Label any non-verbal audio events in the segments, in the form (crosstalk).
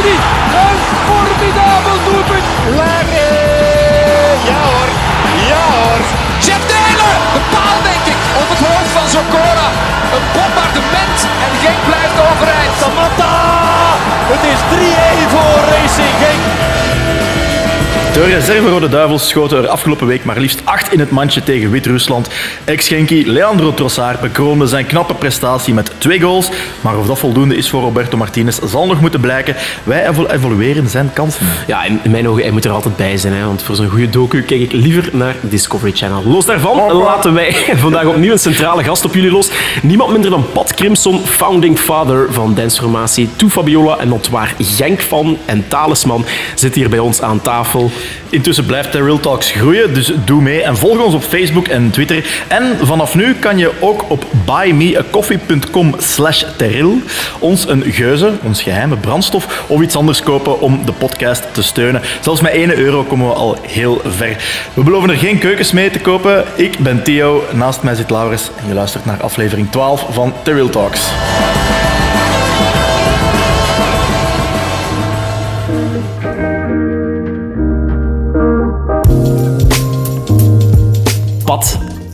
Een formidabel doelpunt. Larry. Ja hoor. Ja hoor. Jeff Taylor. De paal denk ik. Op het hoofd van Zokora. Een bombardement. En Genk blijft overeind. Samatta. Het is 3-1 voor Racing Genk. De reserve Rode Duivels schoten er afgelopen week maar liefst acht in het mandje tegen Wit-Rusland. Ex-Genki Leandro Trossard bekroonde zijn knappe prestatie met twee goals. Maar of dat voldoende is voor Roberto Martinez zal nog moeten blijken. Wij evolu- evalueren zijn kansen. Ja, in mijn ogen, hij moet er altijd bij zijn. Hè, want voor zo'n goede docu kijk ik liever naar Discovery Channel. Los daarvan laten wij (laughs) vandaag opnieuw een centrale gast op jullie los. Niemand minder dan Pat Crimson, founding father van Danceformatie. Toe Fabiola en notwaar Genk-fan en talisman zit hier bij ons aan tafel. Intussen blijft Real Talks groeien, dus doe mee en volg ons op Facebook en Twitter. En vanaf nu kan je ook op buymeacoffee.com slash teril ons een geuze, ons geheime brandstof of iets anders kopen om de podcast te steunen. Zelfs met 1 euro komen we al heel ver. We beloven er geen keukens mee te kopen. Ik ben Theo, naast mij zit Laurens en je luistert naar aflevering 12 van The Real Talks.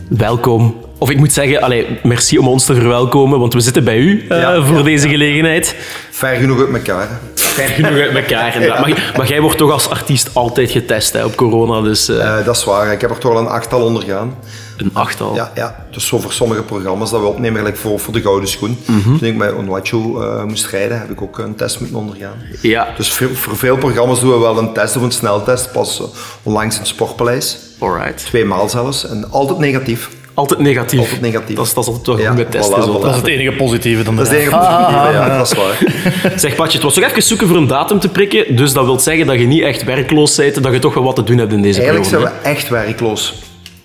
Welkom. Of ik moet zeggen, allee, merci om ons te verwelkomen, want we zitten bij u eh, Ja, voor ja, deze ja. gelegenheid. Ver genoeg uit elkaar. hè. Ver genoeg uit elkaar. inderdaad. Maar, maar jij wordt toch als artiest altijd getest hè, op corona, dus eh, Eh, dat is waar. Ik heb er toch wel een achttal ondergaan. een achttal. Ja, ja. Dus zo voor sommige programma's dat we opnemen, gelijk voor, voor de Gouden Schoen. Mhm. Toen ik met Onwachu eh moest rijden, heb ik ook een test moeten ondergaan. Ja. Dus voor, voor veel programma's doen we wel een test of een sneltest. Pas onlangs in het Sportpaleis. Alright. Tweemaal zelfs. En altijd negatief. Altijd negatief. Altijd negatief. Dat is, dat is altijd wel Ja, goed met testen. voilà, zo. voilà. Dat is het enige positieve dan Dat is het enige positieve, ja, dat is waar. (laughs) Zeg Patje, het was toch even zoeken voor een datum te prikken. Dus dat wil zeggen dat je niet echt werkloos bent, dat je toch wel wat te doen hebt in deze Eigenlijk zijn periode. we echt werkloos.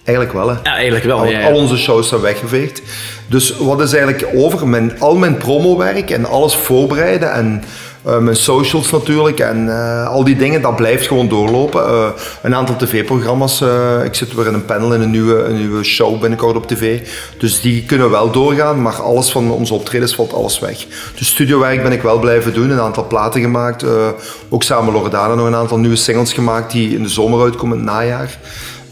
Eigenlijk wel, hè. Ja, eigenlijk wel. Al, ja, ja. al onze shows zijn weggeveegd. Dus wat is eigenlijk over? Mijn, al mijn promowerk en alles voorbereiden en mijn socials natuurlijk en eh, al die dingen, dat blijft gewoon doorlopen. Eh, een aantal tv-programma's. eh, ik zit weer in een panel in een nieuwe, een nieuwe show binnenkort op tv. Dus die kunnen wel doorgaan, maar alles van onze optredens valt alles weg. Dus studiowerk ben ik wel blijven doen. Een aantal platen gemaakt. eh, ook samen met Loredana nog een aantal nieuwe singles gemaakt die in de zomer uitkomen, het najaar.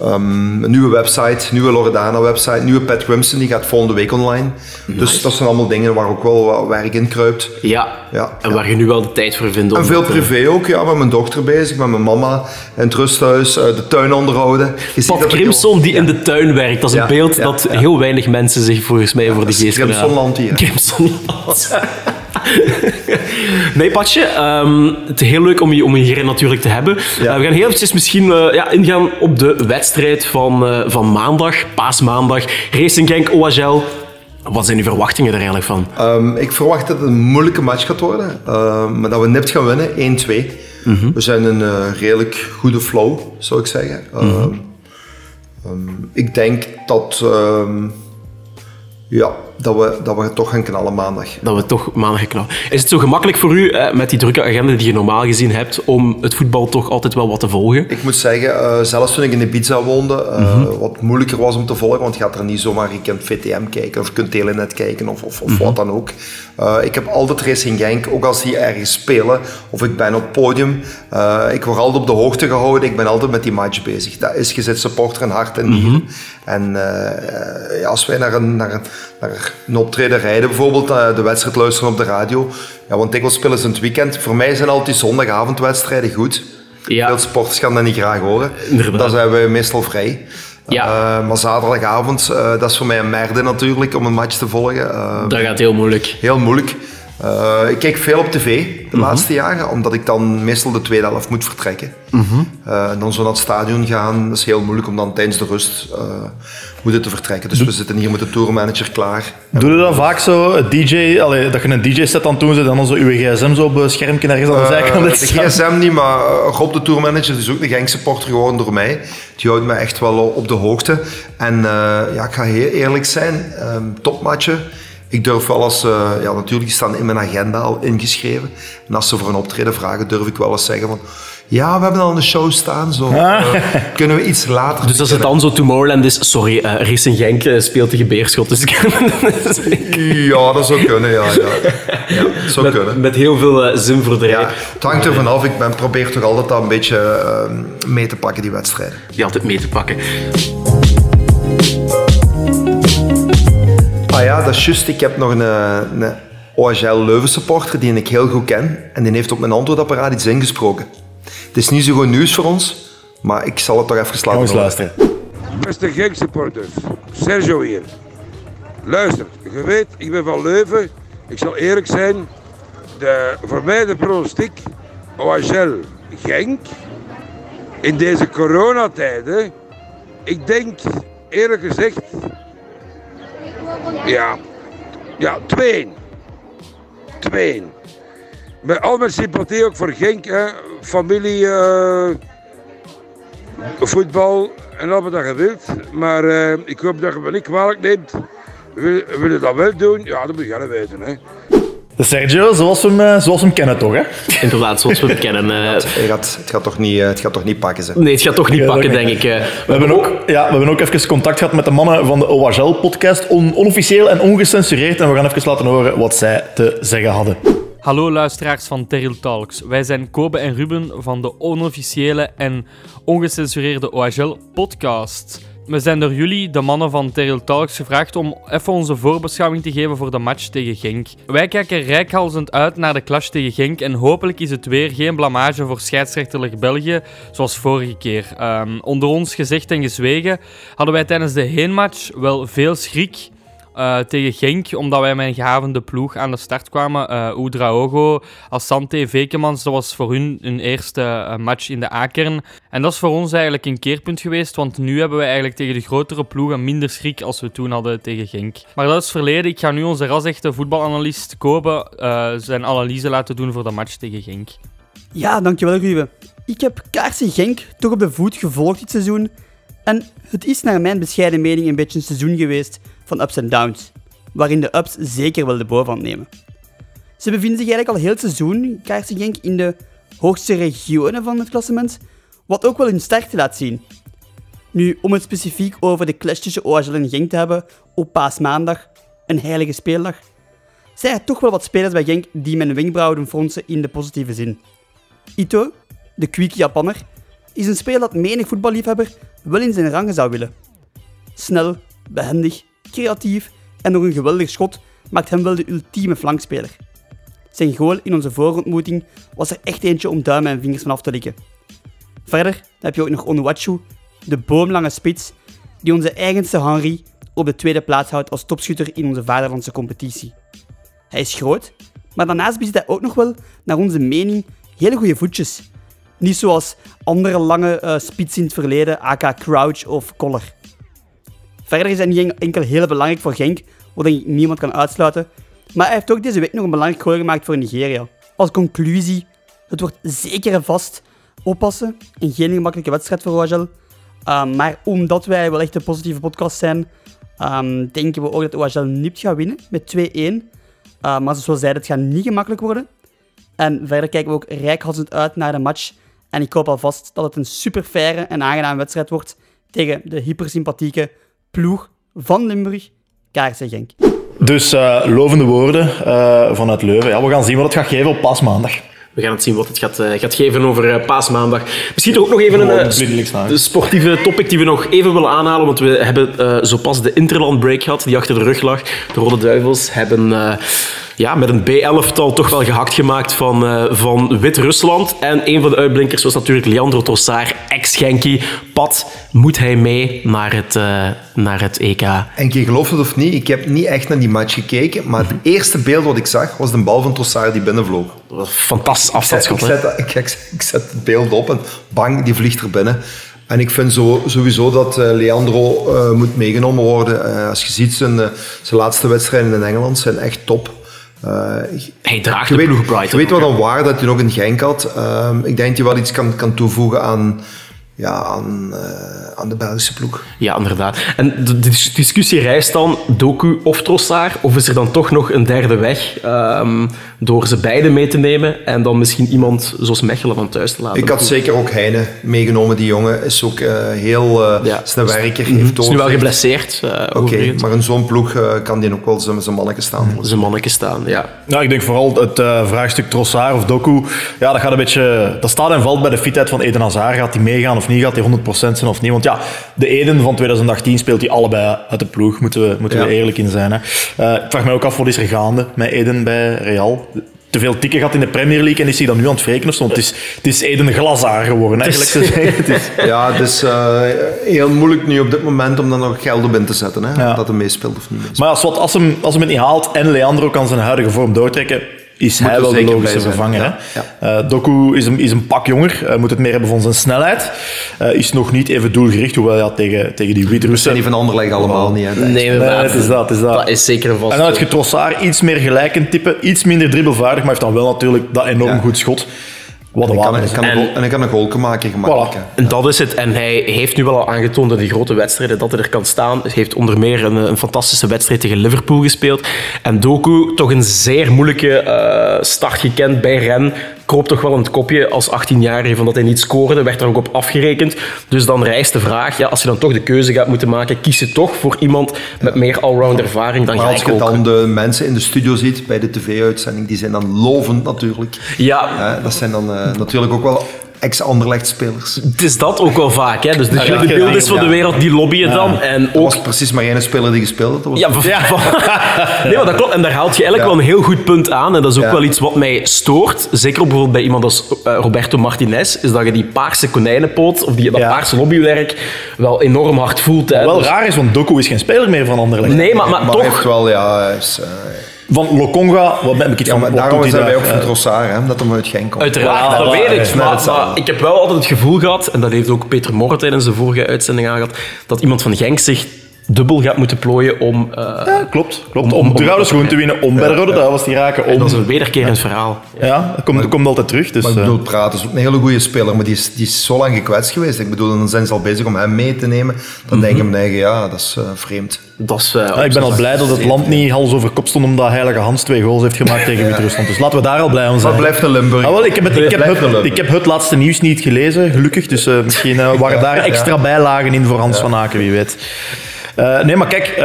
Ehm, een nieuwe website, nieuwe Loredana-website, nieuwe Pat Crimson, die gaat volgende week online. Dus dat zijn allemaal dingen waar ook wel wat werk in kruipt. Ja. Ja, En ja. waar je nu wel de tijd voor vindt. om En veel privé ook, ja, met mijn dochter bezig, met mijn mama in het rusthuis, eh, de tuin onderhouden. Je Pat Crimson die in de tuin werkt. Dat is een beeld dat heel weinig mensen zich volgens mij voor de geest halen. Crimsonland hier. Crimsonland. (laughs) nee, Patje, ehm, het is heel leuk om je, om je hier natuurlijk te hebben. Ja. Eh, we gaan heel eventjes misschien eh, ja, ingaan op de wedstrijd van, eh, van maandag, paasmaandag. Racing Genk, OHL. Wat zijn uw verwachtingen er eigenlijk van? Ehm, ik verwacht dat het een moeilijke match gaat worden, ehm, maar dat we nipt gaan winnen, 1-2. Mhm. We zijn een redelijk goede flow, zou ik zeggen. Mhm. Ik denk dat, ja, dat, we, dat we toch gaan knallen maandag. Dat we toch maandag geknald. Is het zo gemakkelijk voor u, eh, met die drukke agenda die je normaal gezien hebt, om het voetbal toch altijd wel wat te volgen? Ik moet zeggen, eh, zelfs toen ik in Ibiza woonde, eh, wat moeilijker was om te volgen, want je gaat er niet zomaar, je kunt VTM kijken of je kunt Telenet kijken of, of, of wat dan ook. Eh, ik heb altijd Racing Genk, ook als die ergens spelen of ik ben op het podium, ik word altijd op de hoogte gehouden, ik ben altijd met die match bezig. Dat is, je zit supporter in hart en nieren. En eh, ja, als wij naar een, naar, een, naar een optreden rijden, bijvoorbeeld eh, de wedstrijd luisteren op de radio, ja, want dikwijls spelen ze in het weekend. Voor mij zijn altijd die zondagavondwedstrijden goed. Ja. Veel sporters gaan dat niet graag horen. Inderdaad. Dan zijn we meestal vrij. Ja. Eh, maar zaterdagavond, eh, dat is voor mij een merde natuurlijk om een match te volgen. Dat gaat heel moeilijk. heel moeilijk. Eh, ik kijk veel op tv de Mhm. laatste jaren, omdat ik dan meestal de tweede helft moet vertrekken. Mhm. Eh, en dan zo naar het stadion gaan, dat is heel moeilijk om dan tijdens de rust eh moeten te vertrekken. Dus we zitten hier met de tourmanager klaar. Doe je dan vaak zo, DJ, allee, dat je een DJ-set aan het doen zit en dan zo uw gsm zo op een schermpje ergens aan (laughs) de zijkant de staan? gsm niet, maar Rob, de tourmanager, is ook de Genk-supporter geworden door mij. Die houdt mij echt wel op de hoogte. En ja, ik ga heel eerlijk zijn, ehm topmatchen. Ik durf wel eens, eh, ja natuurlijk staan in mijn agenda al ingeschreven. En als ze voor een optreden vragen, durf ik wel eens zeggen van, Ja, we hebben al een show staan. Zo. (laughs) Eh, kunnen we iets later... Dus als het dan zo Tomorrowland is, sorry, eh Racing Genk speelt tegen Beerschot. Dus Ja, dat zou kunnen, ja. ja. ja dat zou kunnen. met, met heel veel zin voor de rij. Ja, het hangt ervan af. Ik ben, probeer toch altijd dat een beetje mee te pakken, die wedstrijden. Die altijd mee te pakken. Ah ja, dat is juist. Ik heb nog een, eh, een OHL Leuven supporter die ik heel goed ken. En die heeft op mijn antwoordapparaat iets ingesproken. Het is niet zo goed nieuws voor ons, maar ik zal het toch even laten horen. luisteren. Beste Genk supporters, Sergio hier. Luister, je weet, ik ben van Leuven. Ik zal eerlijk zijn, de, voor mij de pronostiek OHL Genk in deze coronatijden. Ik denk eerlijk gezegd, ja, ja 2-1. 2-1. Met al mijn sympathie ook voor Genk, familie, eh, voetbal en al wat je wilt. Maar eh, ik hoop dat je me niet kwalijk neemt. Wil, wil je dat wel doen? Ja, dat moet je weten. Hè. De Sergio, zoals we hem, eh, zoals we hem kennen toch, hè? Inderdaad, zoals we het (laughs) kennen. eh, Het gaat, het, gaat toch niet, eh, het gaat toch niet pakken, ze. nee, het gaat toch niet pakken, niet. denk ik. We hebben, ook, ja, we hebben ook even contact gehad met de mannen van de OHL-podcast, on, onofficieel en ongecensureerd. En we gaan even laten horen wat zij te zeggen hadden. Hallo luisteraars van Terril Talks. Wij zijn Kobe en Ruben van de onofficiële en ongecensureerde OHL podcast. We zijn door jullie, de mannen van Terril Talks, gevraagd om even onze voorbeschouwing te geven voor de match tegen Genk. Wij kijken rijkhalsend uit naar de clash tegen Genk en hopelijk is het weer geen blamage voor scheidsrechterlijk België zoals vorige keer. Ehm, onder ons gezegd en gezwegen hadden wij tijdens de heenmatch wel veel schrik eh, tegen Genk, omdat wij met een gehavende ploeg aan de start kwamen. Eh Oudraogo, Asante, Vekemans, dat was voor hun hun eerste eh, match in de A-kern. En dat is voor ons eigenlijk een keerpunt geweest, want nu hebben we eigenlijk tegen de grotere ploegen minder schrik als we toen hadden tegen Genk. Maar dat is verleden. Ik ga nu onze rasechte voetbalanalist Kobe eh, zijn analyse laten doen voor de match tegen Genk. Ja, dankjewel Ruben. Ik heb Kaarsen Genk toch op de voet gevolgd dit seizoen. En het is naar mijn bescheiden mening een beetje een seizoen geweest van ups en downs. Waarin de ups zeker wel de bovenhand nemen. Ze bevinden zich eigenlijk al heel het seizoen, Kaarsen Genk, in de hoogste regionen van het klassement. Wat ook wel hun sterkte laat zien. Nu, om het specifiek over de clash tussen OHL en Genk te hebben op paasmaandag, een heilige speeldag, zijn er toch wel wat spelers bij Genk die mijn wenkbrauwen doen fronsen in de positieve zin. Ito, de kwieke Japanner, is een speler dat menig voetballiefhebber wel in zijn rangen zou willen. Snel, behendig, creatief en nog een geweldig schot maakt hem wel de ultieme flankspeler. Zijn goal in onze voorontmoeting was er echt eentje om duimen en vingers van af te likken. Verder heb je ook nog Onuachu, de boomlange spits, die onze eigenste Henry op de tweede plaats houdt als topschutter in onze vaderlandse competitie. Hij is groot, maar daarnaast bezit hij ook nog wel, naar onze mening, hele goede voetjes. Niet zoals andere lange eh spits in het verleden, aka Crouch of Koller. Verder is hij niet en- enkel heel belangrijk voor Genk, wat denk ik niemand kan uitsluiten, maar hij heeft ook deze week nog een belangrijk goal gemaakt voor Nigeria. Als conclusie, het wordt zeker en vast oppassen en geen gemakkelijke wedstrijd voor OHL. Uh, maar omdat wij wel echt een positieve podcast zijn, ehm, denken we ook dat OHL nipt gaat winnen met 2-1. Uh, maar zoals zei, het gaat niet gemakkelijk worden. En verder kijken we ook rijkhalsend uit naar de match. En ik hoop alvast dat het een super faire en aangename wedstrijd wordt tegen de hypersympathieke ploeg van Limburg, Kaarsen Genk. Dus eh, lovende woorden eh, vanuit Leuven. Ja, we gaan zien wat het gaat geven op paasmaandag. We gaan het zien wat het gaat, eh, gaat geven over paasmaandag. Misschien ook nog even een eh, sportieve topic die we nog even willen aanhalen. Want we hebben eh, zo pas de Interland break gehad, die achter de rug lag. De Rode Duivels hebben eh, ja, met een B11-tal toch wel gehakt gemaakt van, eh, van Wit-Rusland. En een van de uitblinkers was natuurlijk Leandro Trossard, ex-Genki. Pat, moet hij mee naar het, eh, naar het EK? En je gelooft het of niet, ik heb niet echt naar die match gekeken, maar het eerste beeld wat ik zag was de bal van Trossard die binnenvloog. Dat was een fantastisch Ik afstandsschot. hè? zet, ik, ik, ik zet het beeld op en bang, die vliegt er binnen. En ik vind zo, sowieso dat eh, Leandro moet meegenomen worden. Als je ziet, zijn, zijn laatste wedstrijden in Engeland zijn echt top. Eh, Hij draagt je de weet, je weet wat een waarde dat hij nog in Genk had. Ehm, ik denk dat hij wel iets kan, kan toevoegen aan ja, aan, eh, aan de Belgische ploeg. Ja, inderdaad. En de dis- discussie rijst dan Doku of Trossard, of is er dan toch nog een derde weg ehm, door ze beide mee te nemen en dan misschien iemand zoals Mechelen van thuis te laten? Ik had zeker ook Heine meegenomen. Die jongen is ook eh, heel uh, Ja. is een werker. Mhm. Heeft Is nu wel geblesseerd. eh, Oké, maar in zo'n ploeg eh, kan die ook wel zijn zijn manneke staan. Zijn manneke staan, ja. Nou, ik denk vooral het eh, vraagstuk Trossard of Doku. Ja, dat gaat een beetje. Dat staat en valt bij de fitheid van Eden Hazard. Gaat hij meegaan of niet? Gaat hij 100% zijn of niet? Want ja, de Eden van 2018 speelt hij allebei uit de ploeg. Moeten we, moeten we eerlijk in zijn. Hè. Eh, ik vraag me ook af wat is er gaande met Eden bij Real. Te veel tikken gehad in de Premier League en is hij dan nu aan het wrekenen of zo? Het is, het is Eden Glazaar geworden, eigenlijk. te zeggen. (laughs) Het is- Ja, het is eh, heel moeilijk nu op dit moment om dan nog geld op in te zetten. Hè? Ja. Dat hij meespeelt of niet meespeelt. Maar ja, Swat, als, hem, als hem het niet haalt en Leandro kan zijn huidige vorm doortrekken, is hij wel de logische zijn, vervanger. ja. hè? Eh, Doku is een, is een pak jonger, eh, moet het meer hebben van zijn snelheid. Eh, is nog niet even doelgericht, hoewel ja, tegen, tegen die zijn Wit-Russen... die van Anderlecht allemaal niet. Hè? Nee, Nee, inderdaad. het is dat, het is dat. Dat is zeker een vast. En dan het getrossaar, iets meer gelijkend type, iets minder dribbelvaardig, maar heeft dan wel natuurlijk dat enorm Ja. goed schot. Wat En een ik kan, wapen ik is. kan een En- goal- en ik kan een goalke maken gemakkelijk. Voilà. En dat is het. En hij heeft nu wel al aangetoond in die grote wedstrijden dat hij er kan staan. Hij heeft onder meer een, een fantastische wedstrijd tegen Liverpool gespeeld. En Doku, toch een zeer moeilijke eh, start gekend bij Ren. Kroop toch wel een kopje als 18-jarige van dat hij niet scoorde. Werd er ook op afgerekend. Dus dan rijst de vraag, ja, als je dan toch de keuze gaat moeten maken, kies je toch voor iemand met meer allround ervaring dan Maar als je dan de mensen in de studio ziet bij de tv-uitzending, die zijn dan lovend natuurlijk. Ja, dat zijn dan eh, natuurlijk ook wel ex-Anderlecht-spelers. het is dat ook wel vaak. Hè. Dus de, ja, de ja, beelden van ja. de wereld, die lobbyen dan. En Er ook was precies maar één speler die gespeeld had. Was Ja, van- (laughs) nee, maar dat klopt. En daar haalt je eigenlijk Ja. wel een heel goed punt aan. En dat is ook Ja. wel iets wat mij stoort. Zeker bijvoorbeeld bij iemand als eh, Roberto Martinez. Is dat je die paarse konijnenpoot, of die, dat Ja. paarse lobbywerk, wel enorm hard voelt. Hè. Wel Dus- raar is, want Doku is geen speler meer van Anderlecht. Nee, maar, maar, maar hij heeft toch... wel, ja, is, eh, Van Lokonga, wat heb ik iets ja, van... maar daarom zijn wij ook voor Eh, Trossard, hè, dat hem uit Genk komt. Uiteraard, Ja, dat weet ik. Maar, maar ik heb wel altijd het gevoel gehad, en dat heeft ook Peter Morre tijdens de vorige uitzending aangehad, dat iemand van Genk zich dubbel gaat moeten plooien om... eh, Klopt, klopt. Om- Om, om- de Gouden Schoen te winnen, om bij de Rode Duivels te raken. Om, Dat is een wederkerend verhaal. Ja, dat komt, dat komt altijd terug. Dus, Maar ik eh, bedoel, Praat is ook een hele goede speler, maar die is, die is zo lang gekwetst geweest. Ik bedoel, dan zijn ze al bezig om hem mee te nemen. Dan denk ik mijn eigen, ja, dat is eh, vreemd. Dat is, eh, ja, ik ben al blij dat het land niet hals over kop stond omdat Heilige Hans twee goals heeft gemaakt tegen Wit-Rusland. Dus laten we daar al blij om zijn. Maar blijft een Limburg. Ah, wel, ik, heb het, ik, heb het, ik heb het laatste nieuws niet gelezen, gelukkig. Dus eh, misschien waren daar extra bijlagen in voor Hans van Aken, wie weet. Eh, nee, maar kijk,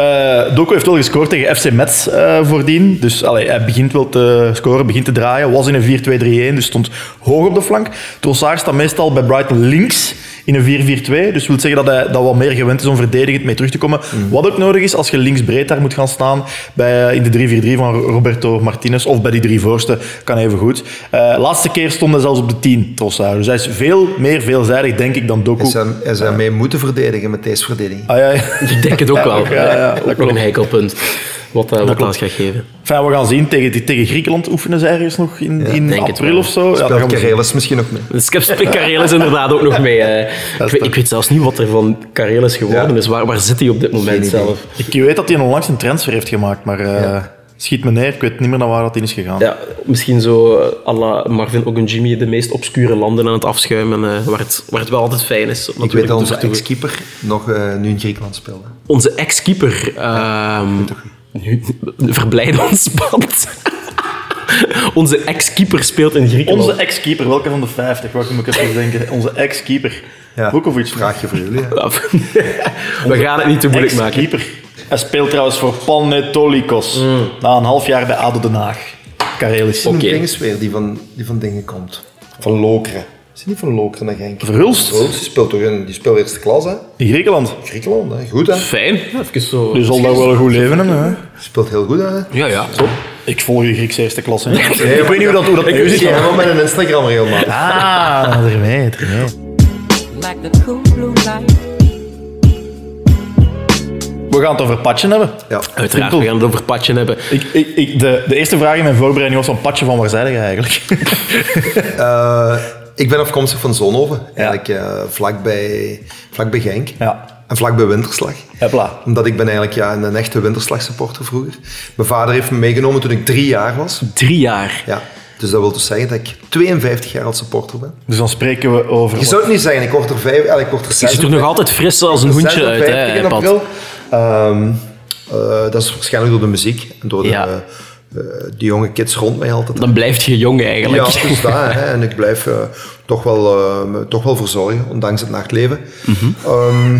Doku heeft wel gescoord tegen FC Metz eh, voordien. Dus hij begint wel te scoren, begint te draaien. Was in een 4-2-3-1, dus stond hoog op de flank. Trossard staat meestal bij Brighton links in een 4-4-2. Dus wil zeggen dat hij dat wat meer gewend is om verdedigend mee terug te komen. Wat ook nodig is als je links breed daar moet gaan staan bij, eh, in de 3-4-3 van Roberto Martinez of bij die drie voorste, kan even goed. Eh laatste keer stond hij zelfs op de 10, Trossard. Dus hij is veel meer veelzijdig, denk ik, dan Doku. Hij, is hij mee moeten verdedigen met deze verdediging? Ah, ja, ja. Ik denk het ook wel. ja, ja, dat ook nog een heikelpunt. Wat, uh, wat gaat geven. Enfin, we gaan zien. Tegen, tegen Griekenland oefenen ze ergens nog in, het april of zo. Ja, dat Speelt we zien. Karelis misschien nog mee? Dus Skep Karelis inderdaad ook nog mee. eh. (laughs) ik, weet, ik weet zelfs niet wat er van Karelis geworden Ja. is. Waar, waar zit hij op dit moment zelf? Ik weet dat hij onlangs een transfer heeft gemaakt, maar eh, schiet me neer. Ik weet niet meer naar waar dat in is gegaan. Ja, misschien zo eh, à la Marvin Ogunjimi de meest obscure landen aan het afschuimen, eh, waar, het, waar het wel altijd fijn is. Ik weet dat onze ex-keeper nog nu in Griekenland speelde. Onze ex-keeper ehm, nu, verblijdt ons band. Onze ex-keeper speelt in Griekenland. Onze ex-keeper, welke van de 50? Welke moet ik even denken? Onze ex-keeper. Ja. Vukovic. Vraagje voor jullie. We gaan het niet te moeilijk maken. Ex-keeper. Hij speelt trouwens voor Panetolikos. Na een half jaar bij ADO Den Haag. Karelis. Oké. Is weer die van, die van dingen komt. Van Lokeren. Is hij niet van Lokeren naar Genk? Verhulst. Verhulst, die speelt toch in, die speelt eerste klas, hè? In Griekenland. Griekenland, hè? Goed, hè? Fijn. Even zo. Dus zal daar wel een goed leven hebben. Hè? Speelt heel goed, hè? Ja, ja. Ik volg de Griekse eerste klasse. hè. (laughs) ik weet niet hoe dat, hoe dat nu zit. Ik wel met een Instagram regelmatig. Ah, ermee, ermee. like the cool blue light. We gaan het over Patje hebben. Ja. Uiteraard, Simpel. we gaan het over Patje hebben. Ik, ik, ik, de, de eerste vraag in mijn voorbereiding was van Patje van waar zei je eigenlijk? (laughs) Eh, ik ben afkomstig van Zonhoven. Eigenlijk eh, vlakbij, vlakbij Genk. ja. En vlakbij Winterslag. Omdat ik ben eigenlijk ja, een echte Winterslag supporter vroeger. Mijn vader heeft me meegenomen toen ik drie jaar was. Drie jaar. Ja. Dus dat wil dus zeggen dat ik 52 jaar al supporter ben. Dus dan spreken we over... Je zou het niet zeggen, ik word er, vijf, eh, ik word er Je ziet er nog altijd fris als een hoentje uit, 56 hè, in Pat. april. Ehm, eh, dat is waarschijnlijk door de muziek en door de, Ja. eh, die jonge kids rond mij altijd. Dan blijft je jong eigenlijk. Ja, dus dat, (laughs) hè. En ik blijf eh, toch, wel, eh, me toch wel verzorgen, ondanks het nachtleven. Mhm. Ehm,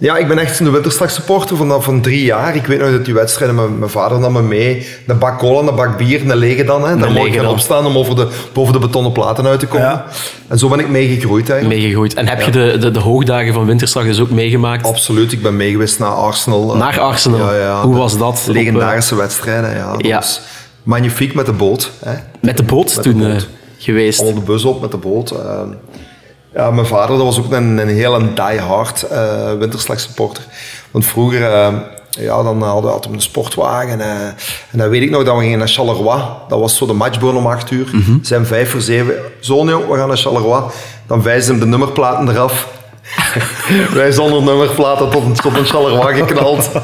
ja, ik ben echt een winterslag supporter van, van drie jaar. Ik weet nog dat die wedstrijden, mijn, mijn vader nam me mee. Een bak cola, een bak bier, een lege dan. Hè. Daar mocht ik gaan dan. opstaan om over de, boven de betonnen platen uit te komen. Ja. En zo ben ik meegegroeid eigenlijk. Meegegroeid. En heb je de, de, de hoogdagen van Winterslag dus ook meegemaakt? Absoluut, ik ben meegeweest naar Arsenal. Naar Arsenal. Ja, ja, Hoe de was dat? Legendarische wedstrijden, ja. Dat Ja. was magnifiek met de boot. Hè. Met de boot Met de toen boot. eh, geweest. Al de bus op met de boot. eh. Ja, mijn vader dat was ook een, een hele die-hard eh winterslag supporter. Want vroeger, eh, ja, dan hadden we altijd een sportwagen. eh, en dan weet ik nog dat we gingen naar Charleroi. Dat was zo de matchburn om 8 uur. Mhm. zijn vijf voor zeven. Zo jong, we gaan naar Charleroi. Dan wijzen hem de nummerplaten eraf. (laughs) Wij zonder nummerplaten tot een, tot een Charleroi geknald. (laughs)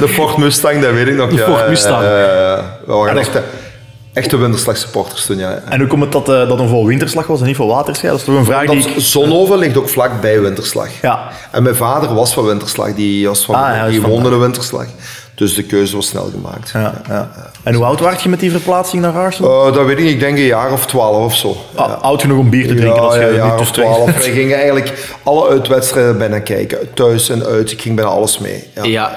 De Ford Mustang, dat weet ik nog. De ja, Ford Mustang. We waren echte, echte winterslag supporters toen, ja. En hoe komt het dat, eh, dat een vol winterslag was en niet vol waterschei? Dat is toch een vraag die ik... Zonhoven ligt ook vlak bij Winterslag. Ja. En mijn vader was van Winterslag, die, was van, Ah, ja, die van- woonde in Winterslag. Dus de keuze was snel gemaakt. Ja, ja. En hoe oud werd je met die verplaatsing naar Arsenal? Eh, dat weet ik niet, ik denk een jaar of twaalf of zo. Ah, Oud genoeg om bier te drinken als je ja, niet jaar te of twaalf. Wij gingen eigenlijk alle uitwedstrijden bijna kijken. Thuis en uit, ik ging bijna alles mee. Ja.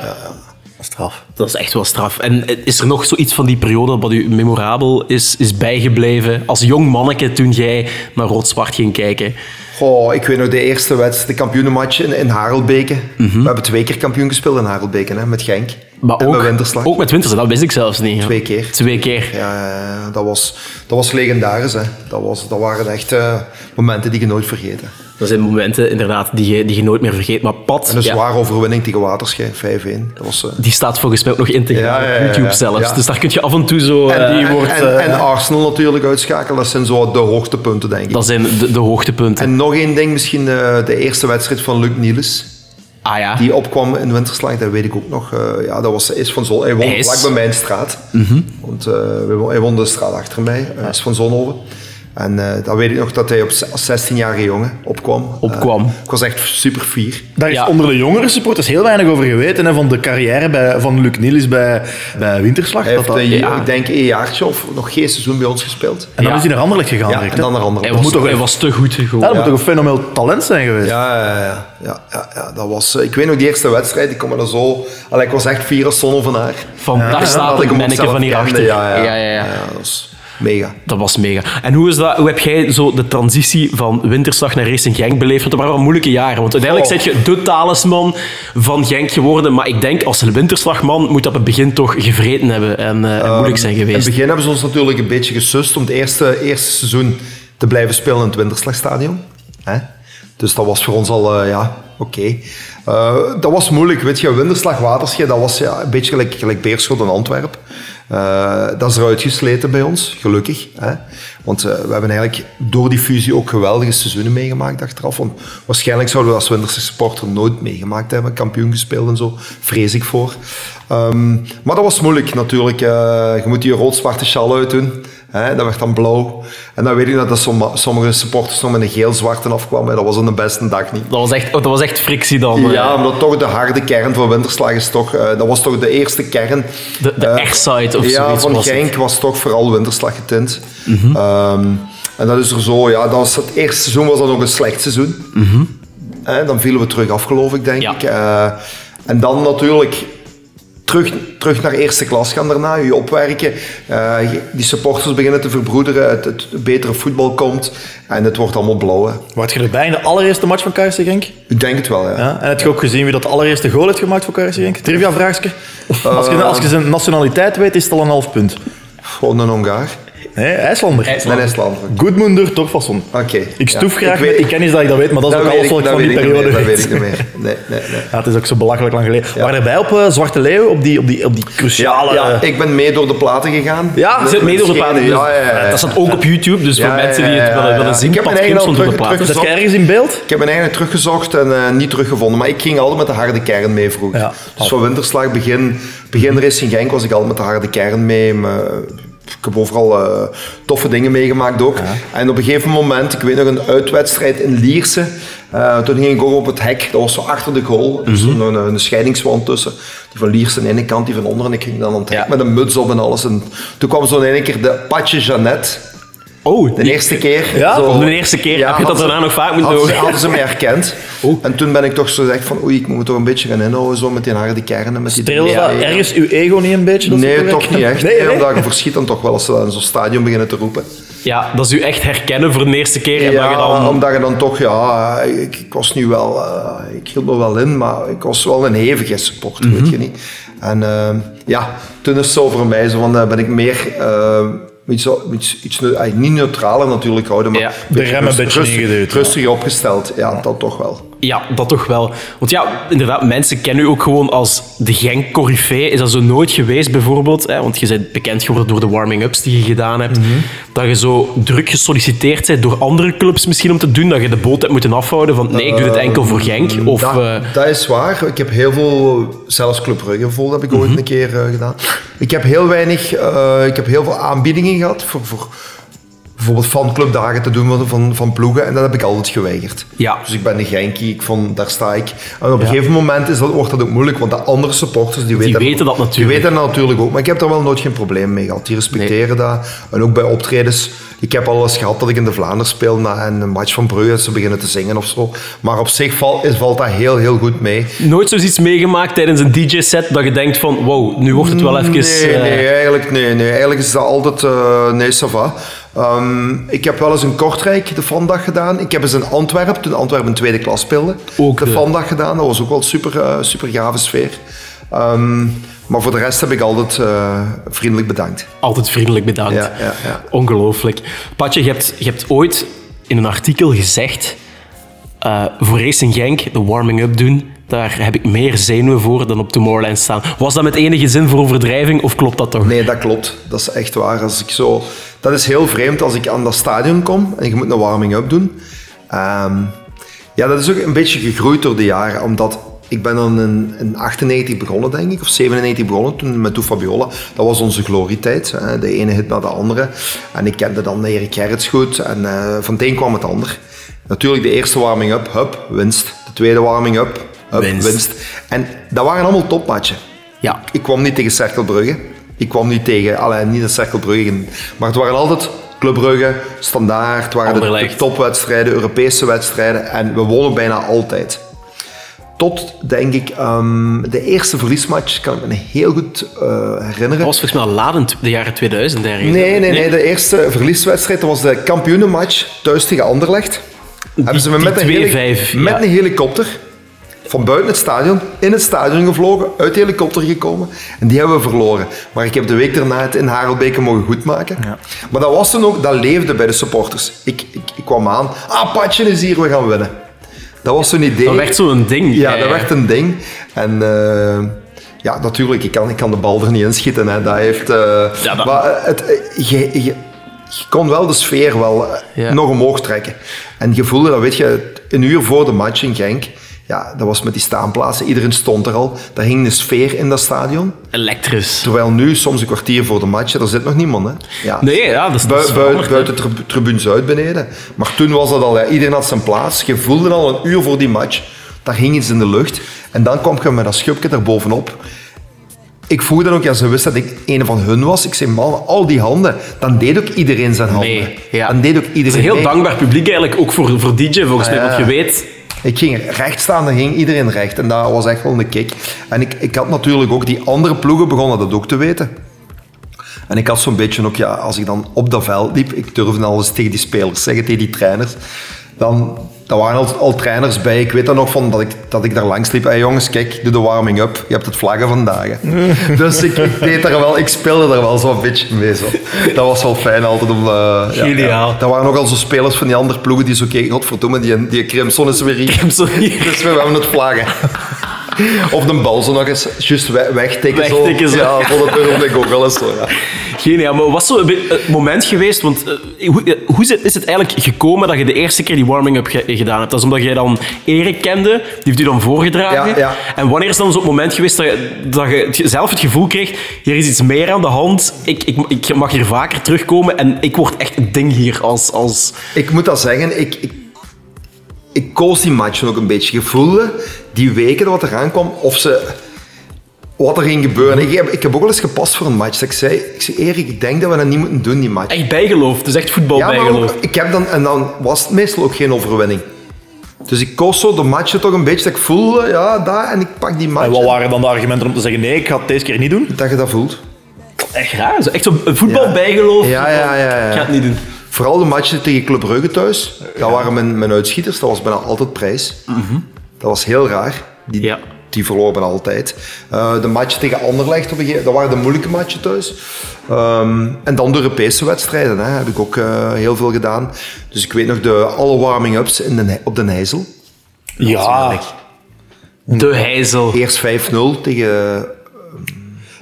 Straf. Dat is echt wel straf. En is er nog zoiets van die periode wat u memorabel is, is bijgebleven? Als jong manneke toen jij naar rood-zwart ging kijken. Goh, ik weet nog de eerste wedstrijd, de kampioenenmatch in, in Harelbeke. Mhm. We hebben twee keer kampioen gespeeld in Harelbeke, hè, met Genk. Maar en ook, met Winterslag. ook met Winterslag, dat wist ik zelfs niet. Twee keer. Twee keer. Ja, dat was, dat was legendarisch. Hè. Dat, was, dat waren echt eh, momenten die je nooit vergeten. Dat zijn momenten inderdaad die je, die je nooit meer vergeet. Maar En een ja, zware overwinning tegen Waterschei, 5-1. Dat was, eh, die staat volgens mij ook nog integraal Ja, ja, op YouTube zelfs. Dus daar kun je af en toe zo... en, eh, en, wordt, en, en Arsenal natuurlijk uitschakelen, dat zijn zo de hoogtepunten, denk ik. dat zijn de, de hoogtepunten. En nog één ding, misschien de eerste wedstrijd van Luc Niels. Ah ja. Die opkwam in Winterslag, dat weet ik ook nog. Eh, ja, dat was hij is van Zon. Hij Mhm. vlak bij mijn straat. Want eh, hij woonde de straat achter mij. Is van Zonhoven. En eh dan weet ik nog dat hij op z- als 16-jarige jongen opkwam. Opkwam. Eh, ik was echt super fier. Daar is Ja. onder de jongere supporters heel weinig over geweten. Hè, van de carrière bij, van Luc Niels bij, bij Winterslag. Hij Dat heeft, dat- een, ja. ik denk, een jaartje of nog geen seizoen bij ons gespeeld. en dan Ja. is hij naar Anderlecht gegaan. Ja, direct, en dan naar andere. Hij was, toch, hij was te goed Ja, gewoon. dat moet toch een fenomenaal talent zijn geweest? Ja, ja, ja, ja, ja, ja, dat was... eh, Ik weet nog, die eerste wedstrijd, ik kon me er zo... Allee, ik was echt fier als zonnevenaar. Van daar Dat staat ik hem van hierachter. Ja, ja, ja, ja, ja. dat was mega. Dat was mega. En hoe, is dat, hoe heb jij zo de transitie van Winterslag naar Racing Genk beleefd? Want dat waren wel moeilijke jaren. Want uiteindelijk Oh. ben je de talisman van Genk geworden. Maar ik denk, als Winterslagman moet dat op het begin toch gevreten hebben en, eh, en moeilijk zijn In geweest. het begin hebben ze ons natuurlijk een beetje gesust om het eerste, eerste seizoen te blijven spelen in het Winterslagstadion. Hè? Dus dat was voor ons al, eh, ja, oké. Eh, dat was moeilijk, weet je, Winterslag, Waterschei, dat was ja, een beetje gelijk, gelijk Beerschot en Antwerpen. Eh, dat is eruit gesleten bij ons, gelukkig. Hè? Want eh, we hebben eigenlijk door die fusie ook geweldige seizoenen meegemaakt achteraf. Want waarschijnlijk zouden we als Winterse supporter nooit meegemaakt hebben, kampioen gespeeld en zo, vrees ik voor. Ehm, maar dat was moeilijk natuurlijk. Eh, je moet die rood-zwarte sjal uitdoen. Hè? Dat werd dan blauw. En dan weet ik dat, dat som- sommige supporters nog met een geel-zwarte afkwamen. Dat was aan de beste dag niet. Dat was echt, dat was echt frictie dan. Ja, omdat toch de harde kern van Winterslag is toch... eh, dat was toch de eerste kern. De, de Erside of ja, zoiets van was het. Mhm. Genk was toch vooral Winterslag getint. Ehm, en dat is er zo... Ja, dat was het eerste seizoen was dan ook een slecht seizoen. Eh, dan vielen we terug af, geloof ik, denk Ja. ik. Eh, en dan natuurlijk terug, terug naar eerste klas gaan daarna, je opwerken. Eh, die supporters beginnen te verbroederen, het, het betere voetbal komt en het wordt allemaal blauw. hè. Word je erbij in de allereerste match van KRC Genk? Ik denk het wel, ja. Ja? En heb je ook gezien wie dat de allereerste goal heeft gemaakt voor KRC Genk? Trivia vraagje. Als je, als je zijn nationaliteit weet, is het al een half punt. Gewoon een Hongaar. Nee, IJslander. Een IJslander. Gudmundur Torfason. Oké. Ik stoef Ja, graag weet- met die kennis dat ik dat weet, maar dat is ook weet alles ik- wat ik dat van die weet ik niet periode meer, Dat weet. weet ik niet meer. Nee, nee, nee. Ja, het is ook zo belachelijk lang geleden. Waren erbij op eh, Zwarte Leeuw, op die, op die, op die cruciale... Ja, ik ben mee door de platen gegaan. Ja, zit mee door de platen. Ja, ja, ja, ja. Dat staat ook op YouTube, dus Ja, voor ja, mensen die ja, het ja, willen, ja. willen zien, Ik heb Pat mijn eigen Crimson door de al terug- platen. Jij ergens in beeld? Ik heb mijn eigen teruggezocht en eh, niet teruggevonden. Maar ik ging altijd met de harde kern mee vroeger. Ja. Dus van winterslag, begin, begin Racing Genk was ik altijd met de harde kern mee. Ik heb overal eh, toffe dingen meegemaakt ook. En op een gegeven moment, ik weet nog een uitwedstrijd in Lierse. eh, toen ging ik ook op het hek, dat was zo achter de goal. Er stond een, een scheidingswand tussen. Die van Lierse aan de ene kant, die van onder. En ik ging dan aan het hek met een muts op en alles. En toen kwam zo in één keer de Patje Jeannette. Oh, De eerste keer. Ja, zo- de eerste keer. Heb je dat ze- daarna nog vaak moeten ze, doen? hadden ze mij herkend. (laughs) Oh. En toen ben ik toch zo gezegd van, oei, ik moet me toch een beetje gaan inhouden zo met die harde kernen. Met die Streelde dat Ja. ergens uw ego niet een beetje? dat Nee, toch niet echt. Nee, Nee, nee? omdat je verschiet dan toch wel als ze dat in zo'n stadion beginnen te roepen. Ja, dat is u echt herkennen voor de eerste keer. en dat je Ja, dan... omdat je dan toch, ja, ik, ik was nu wel, eh, ik hield me wel in, maar ik was wel een hevige supporter, Mhm. weet je niet. En eh, ja, toen is het zo voor mij, zo van, eh, ben ik meer... Iets, iets, iets niet neutraler natuurlijk houden, maar Ja, beetje rem een beetje rustig-. Rustig opgesteld, ja, dat toch wel. Ja, dat toch wel. Want ja, inderdaad, mensen kennen u ook gewoon als de genk corifee Is dat zo nooit geweest, bijvoorbeeld? Hè? Want je bent bekend geworden door de warming-ups die je gedaan hebt. Mhm. Dat je zo druk gesolliciteerd bent door andere clubs misschien om te doen. Dat je de boot hebt moeten afhouden van nee, ik doe dit enkel voor Genk. Of, dat, eh, dat is waar. Ik heb heel veel, zelfs Club Brugge vol heb ik Mhm. ooit een keer eh, gedaan. Ik heb heel weinig, eh, ik heb heel veel aanbiedingen gehad voor, voor bijvoorbeeld fanclubdagen te doen van, van, van ploegen en dat heb ik altijd geweigerd. Ja. Dus ik ben een Genkie, ik vond, daar sta ik. En op een gegeven moment is dat, wordt dat ook moeilijk, want de andere supporters die weten, weten dat natuurlijk. Die weten dat natuurlijk ook, maar ik heb daar wel nooit geen probleem mee gehad. Die respecteren dat. En ook bij optredens. Ik heb al eens gehad dat ik in de Vlaanderen speel na een match van Brugge, ze beginnen te zingen of zo. Maar op zich valt, is, valt dat heel, heel goed mee. nooit zoiets meegemaakt tijdens een DJ-set dat je denkt van wow, nu wordt het wel even... Nee, eh, nee, eigenlijk, nee, nee, eigenlijk is dat altijd uh, nee, ça va. Um, ik heb wel eens in Kortrijk de Vandag gedaan. Ik heb eens in Antwerpen, toen Antwerpen tweede klas speelde, Ook de de- Vandag gedaan. Dat was ook wel super, uh, super gave sfeer. Um, maar voor de rest heb ik altijd uh, vriendelijk bedankt. Altijd vriendelijk bedankt. Ja, ja, ja. Ongelooflijk. Patje, je hebt, je hebt ooit in een artikel gezegd... eh, voor Racing Genk, de warming-up doen, daar heb ik meer zenuwen voor dan op Tomorrowland staan. Was dat met enige zin voor overdrijving of klopt dat toch? Nee, dat klopt. Dat is echt waar. Als ik zo... Dat is heel vreemd als ik aan dat stadion kom en je moet een warming-up doen. Um, ja, dat is ook een beetje gegroeid door de jaren, omdat ik ben dan in, in 98 begonnen, denk ik, of 97 begonnen, toen met Toe Fabiola. Dat was onze glorietijd, hè, de ene hit naar de andere. En ik kende dan Erik Gerrits goed en uh, van het een kwam het ander. Natuurlijk de eerste warming-up, hup, winst. De tweede warming-up, winst. winst. En dat waren allemaal topmatchen. Ja. Ik kwam niet tegen Cerkelbrugge. Ik kwam niet tegen, alleen niet de Cerkelbrugge, maar het waren altijd Club Brugge, Standaard, het waren de, de topwedstrijden, Europese wedstrijden en we wonnen bijna altijd. Tot, denk ik, um, de eerste verliesmatch kan ik me heel goed uh, herinneren. Dat was volgens mij al laat in de jaren 2000 ergens. Nee, nee, nee. De eerste verlieswedstrijd dat was de kampioenenmatch thuis tegen Anderlecht. Die, Hebben ze me met, een, heli met ja. een helikopter van buiten het stadion in het stadion gevlogen, uit de helikopter gekomen. En die hebben we verloren. Maar ik heb de week daarna het in Harelbeke mogen goedmaken. Ja. Maar dat was dan ook, dat leefde bij de supporters. Ik, ik, ik kwam aan, ah, Patje is hier, we gaan winnen. Dat was zo'n idee. Dat werd zo'n ding. Ja, dat werd een ding. En uh, ja, natuurlijk, ik kan, ik kan de bal er niet inschieten. Hè. Dat heeft... Uh, ja, dat... Maar het, je, je, je kon wel de sfeer wel ja. nog omhoog trekken. En je voelde dat, weet je, een uur voor de match in Genk... Ja, dat was met die staanplaatsen. Iedereen stond er al. Daar hing een sfeer in dat stadion. Elektrisch. Terwijl nu, soms een kwartier voor de match, daar zit nog niemand. Hè. Ja. Nee, ja, dat is, Bui, bui, Buiten de tribune Zuid beneden. Maar toen was dat al, ja, iedereen had zijn plaats. Je voelde al een uur voor die match. Daar hing iets in de lucht. En dan kwam je met dat schubje er bovenop. Ik voelde dan ook, ja, ze wisten dat ik een van hun was. Ik zei, man, al die handen. Dan deed ook iedereen zijn handen. Nee, ja. Dan deed ook iedereen Het is een heel mee. dankbaar publiek eigenlijk, ook voor, voor DJ volgens Ah, mij. Want je weet, ik ging recht staan, dan ging iedereen recht. En dat was echt wel een kick. En ik, ik had natuurlijk ook die andere ploegen begonnen dat ook te weten. En ik had zo'n beetje ook, ja, als ik dan op dat veld liep, ik durfde al eens tegen die spelers zeggen, tegen die trainers, dan, dan waren al, al trainers bij. Ik weet dan nog van dat ik, dat ik daar langs liep. Hey jongens, kijk, doe de warming-up. Je hebt het vlaggen vandaag. (laughs) dus ik, ik, deed daar wel, ik speelde er wel zo'n beetje mee. Zo. Dat was wel fijn altijd om... Uh, Geniaal. Ja, ja. Er waren ook al zo spelers van die andere ploegen die zo keken, godverdomme, die, die Crimson is weer hier. Crimson hier. (laughs) Dus we hebben het vlaggen. Of de bal zo nog eens juist wegtikken. Wegtikken zo. Ja, voor ook wel eens zo. Ja. Geniaal, maar was zo het moment geweest, want eh, hoe, eh, hoe is, het, is het eigenlijk gekomen dat je de eerste keer die warming-up ge- gedaan hebt? Dat is omdat jij dan Erik kende, die heeft u dan voorgedragen. Ja, ja. En wanneer is dan zo'n moment geweest dat je, dat je zelf het gevoel kreeg, hier is iets meer aan de hand, ik, ik, ik mag hier vaker terugkomen en ik word echt een ding hier als... als... Ik moet dat zeggen, ik, ik, ik koos die matchen ook een beetje. Je voelde die weken wat eraan kwam, of ze, wat er ging gebeuren. Ik heb, ik heb ook wel eens gepast voor een match. Ik zei, ik zei, Erik, ik denk dat we dat niet moeten doen, die match. Echt bijgeloof, het is echt voetbal Ja, maar bijgeloof. ook, ik heb dan, en dan was het meestal ook geen overwinning. Dus ik koos zo de matchen toch een beetje, dat ik voelde, ja, daar, en ik pak die match. En wat waren dan de argumenten om te zeggen, nee, ik ga het deze keer niet doen? Dat je dat voelt. Echt raar, zo echt zo'n voetbal Ja. bijgeloof. Ja, ja, ja, ja. Ik ga het niet doen. Vooral de matchen tegen Club Brugge thuis. Dat waren mijn, mijn uitschieters. Dat was bijna altijd prijs. Dat was heel raar. Die, Ja. Die verloren bijna altijd. Eh, de match tegen Anderlecht, op een gegeven- dat waren de moeilijke matchen thuis. Ehm, en dan de Europese wedstrijden. Hè, heb ik ook eh, heel veel gedaan. Dus ik weet nog de, alle warming-ups in de, Nij- op de Nijzel. Ja. De Heizel. Eerst 5-0 tegen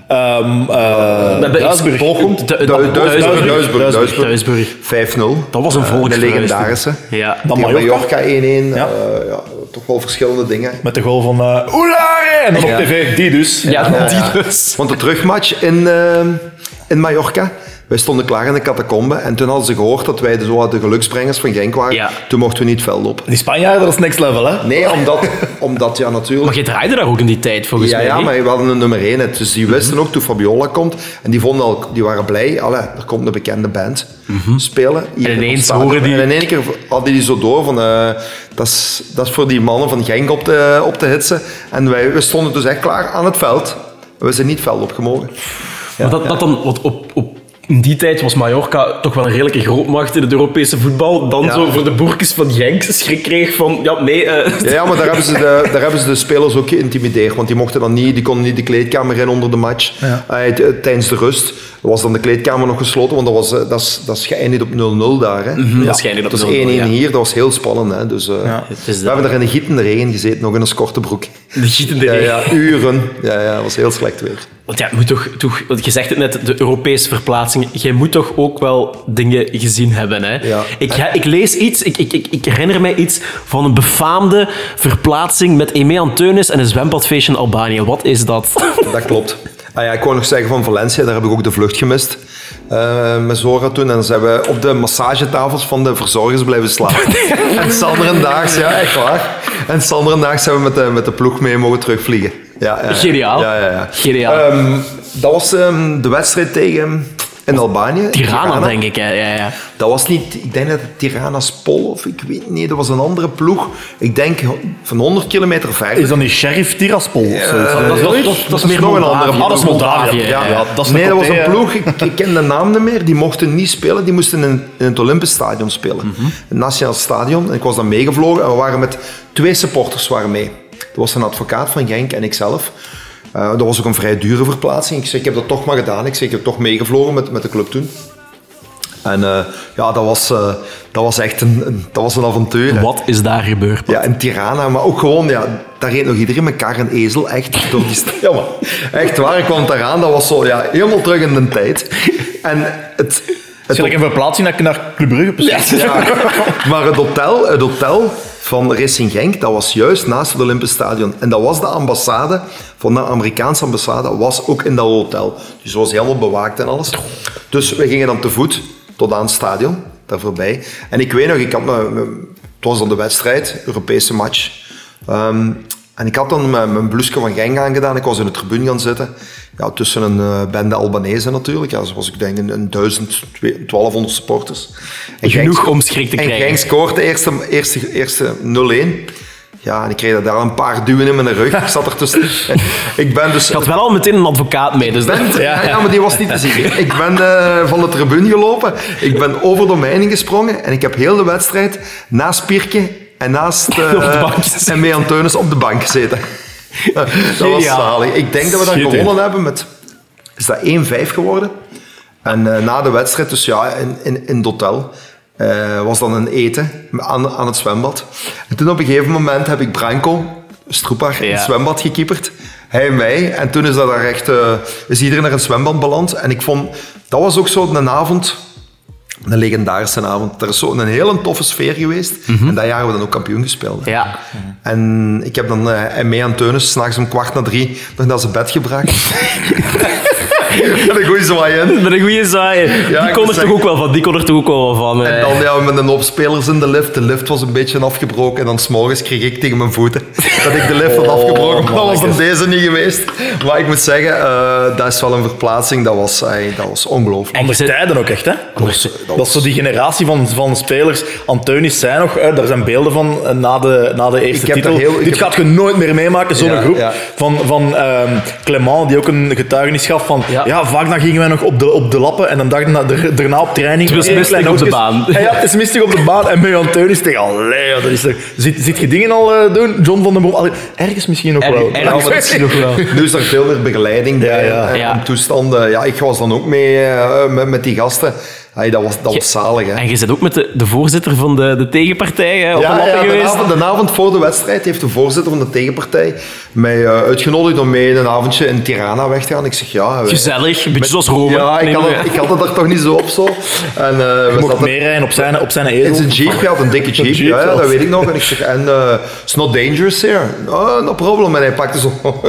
Ehm eh We hebben Duisburg. Bochum. Duisburg. Duisburg. Duisburg. Duisburg. Duisburg. 5-0. Dat was een volksfeest. De legendarische. Ja. Dan Mallorca. Mallorca 1-1. Ja. eh, ja, toch wel verschillende dingen. Met de goal van uh, Oelare! En dan op tv, die dus. Ja, Ja, die dus. Want de terugmatch in, eh, in Mallorca, wij stonden klaar in de catacombe en toen hadden ze gehoord dat wij de, zo de geluksbrengers van Genk waren. Ja. Toen mochten we niet veld op. Die Spanjaarden, dat is next level, hè? Nee, omdat, (laughs) omdat ja Maar natuurlijk... je draaide daar ook in die tijd, volgens Ja, mij. ja, maar we hadden een nummer 1. Dus die wisten ook toen Fabiola komt. En die, vonden al, die waren blij. Allee, er komt een bekende band spelen. hier En in ons ineens stadion. horen die- En in één keer hadden die zo door van... eh, dat, is, dat is voor die mannen van Genk op te, op te hitsen. En wij we stonden dus echt klaar aan het veld. We zijn niet veld opgemogen. Maar dat, dat dan, want op, op, in die tijd was Mallorca toch wel een redelijke grootmacht in het Europese voetbal. Dan Ja. zo voor de boerkes van Genk schrik kreeg van, ja, nee... eh, Ja, ja, maar daar hebben, ze de, (laughs) daar hebben ze de spelers ook geïntimideerd. Want die mochten dan niet, die konden niet de kleedkamer in onder de match. Eh, t- tijdens de rust was dan de kleedkamer nog gesloten, want dat, was, eh, dat, is, dat is geëindigd op 0-0 daar. Hè. Mhm, dat is geëindigd op Dat 0-0, is 1-1 ja. hier, dat was heel spannend. Hè. Dus, eh, we hebben daar in de gietende regen gezeten, nog in een korte broek. De gietende Ja, regen. ja, uren. Ja, ja, dat was heel slecht weer. Want ja, je moet toch, toch, want je zegt het net, de Europese verplaatsing. Jij moet toch ook wel dingen gezien hebben. Hè? Ja. Ik, ik lees iets, ik, ik, ik, herinner mij iets van een befaamde verplaatsing met Eme Anteunis en een zwembadfeestje in Albanië. Wat is dat? (laughs) Dat klopt. Ah ja, ik wou nog zeggen van Valencia, daar heb ik ook de vlucht gemist. eh, met Zora toen. En dan zijn we op de massagetafels van de verzorgers blijven slapen. (laughs) en Sander en Daags, ja, echt waar. En Sander en Daags zijn we met de, met de ploeg mee mogen terugvliegen. Ja, ja. Geniaal. Ja, ja, ja. Geniaal. Ehm, dat was ehm, de wedstrijd tegen in Albanië. Tirana, denk ik. Hè? Ja, ja. Dat was niet, ik denk dat het Tirana Spol of ik weet niet, dat was een andere ploeg. Ik denk van 100 kilometer verder. Is dat niet Sheriff Tiraspol of zo? Eh, dat, dat, dat, dat is meer nog een andere Ah, dat is Moldavië. Ja, Ja, dat is nee, dat was een ploeg, ik, ik ken de naam niet meer, die mochten niet spelen, die moesten in, in het Olympisch Stadion spelen. Het Nationaal Stadion. En ik was dan meegevlogen en we waren met twee supporters waren mee. Dat was een advocaat van Genk en ikzelf. Eh dat was ook een vrij dure verplaatsing. Ik zei, ik heb dat toch maar gedaan. Ik zei, ik heb toch meegevlogen met, met de club toen. En eh, ja, dat was, eh, dat was echt een, een, dat was een avontuur. hè. Wat is daar gebeurd? Ja, in Tirana, maar ook gewoon, ja, daar reed nog iedereen met kar en ezel, echt door die st- ja, maar Echt waar, ik kwam daar aan, dat was zo, ja, helemaal terug in de tijd. En het... het Zal ik een verplaatsing dat ik naar Club Brugge precies? ja, (laughs) maar het hotel, het hotel van Racing Genk, dat was juist naast het Olympisch Stadion. En dat was de ambassade, van de Amerikaanse ambassade, was ook in dat hotel. Dus het was helemaal bewaakt en alles. Dus we gingen dan te voet tot aan het stadion, daar voorbij. En ik weet nog, ik had me, het was dan de wedstrijd, Europese match. Ehm, en ik had dan mijn, mijn blouseje van Genk aangedaan. Ik was in de tribune gaan zitten. Ja, tussen een eh, bende Albanese natuurlijk. Ja, zoals ik denk een, een 1000, 1200 supporters. En Genoeg Genk- om schrik te en krijgen. Genk scoort de eerste, eerste, eerste 0-1. Ja, en ik kreeg daar een paar duwen in mijn rug. Ik zat er tussen. (laughs) ik ben dus... Je had wel al meteen een advocaat mee. Dus dat, (laughs) Ben- ja, ja, maar die was niet te zien. Ik ben eh, van de tribune gelopen. Ik ben over de omheining gesprongen. En ik heb heel de wedstrijd naast Pierke en naast (laughs) uh, gezeten. en mee Anteunis op de bank gezeten. (laughs) dat was zalig. Ik denk dat we dan gewonnen hebben met... Is dat 1-5 geworden? En eh, na de wedstrijd, dus ja, in, in, in het hotel, eh, was dan een eten aan, aan het zwembad. En toen op een gegeven moment heb ik Branko, Stroepar, in Ja. het zwembad gekieperd. Hij en mij. En toen is, dat daar echt, eh, is iedereen naar een zwembad beland. En ik vond, dat was ook zo een avond, een legendarische avond. Er is zo een hele toffe sfeer geweest. En dat jaar hebben we dan ook kampioen gespeeld. hè. Ja. En ik heb dan en mee aan Teunis s'nachts om kwart na drie nog naar zijn bed gebracht. (laughs) (laughs) en een goeie zwaai in. Met een goede zaai. Ja, die kon er toch ook wel van. Die kon er toch ook wel van. En eh. dan ja, met een hoop spelers in de lift. De lift was een beetje afgebroken. En dan s'morgens kreeg ik tegen mijn voeten (laughs) dat ik de lift had afgebroken. Maar dat was dan deze niet geweest. Maar ik moet zeggen, eh, dat is wel een verplaatsing. Dat was, ey, dat was ongelooflijk. Andere tijden ook echt, hè? Dat is zo die generatie van, van spelers. Anteunis zijn nog, hè, daar zijn beelden van na de, na de eerste Ik heb titel. heel- ik Dit heb- gaat je nooit meer meemaken, zo'n Ja, groep. ja. Van, van ehm, Clement, die ook een getuigenis gaf van... Ja, Ja. vaak dan gingen wij nog op de, op de lappen en dan daarna, der- daarna op training... Het was mistig klein op de baan. Ja, ja, het is mistig op de baan. En met Anteunis tegen... Allee, dat is toch... Zit, zit je dingen al eh, doen? John van den Brom? Allee, ergens misschien nog Er- wel. ergens misschien nog wel. Nu is er veel meer begeleiding bij Ja, ja. en, Ja. en toestanden. Ja, ik was dan ook mee eh, met, met die gasten. Dat was, dat was zalig. Hè. En je bent ook met de, de voorzitter van de, de tegenpartij hè, op Ja, ja de, avond, de avond voor de wedstrijd heeft de voorzitter van de tegenpartij mij eh, uitgenodigd om mee een avondje in Tirana weg te gaan. Ik zeg ja. wij- Gezellig, een beetje zoals Rome. Ja, ik had, het, ik had het er toch niet zo op zo. En, eh, we Je mocht meerijden op zijn, op zijn in ezel. zijn jeep, hij had een dikke jeep. Jeep ja, ja, dat weet ik nog. En ik zeg, en eh it's not dangerous here. Oh, no problem. En hij pakte zo (laughs)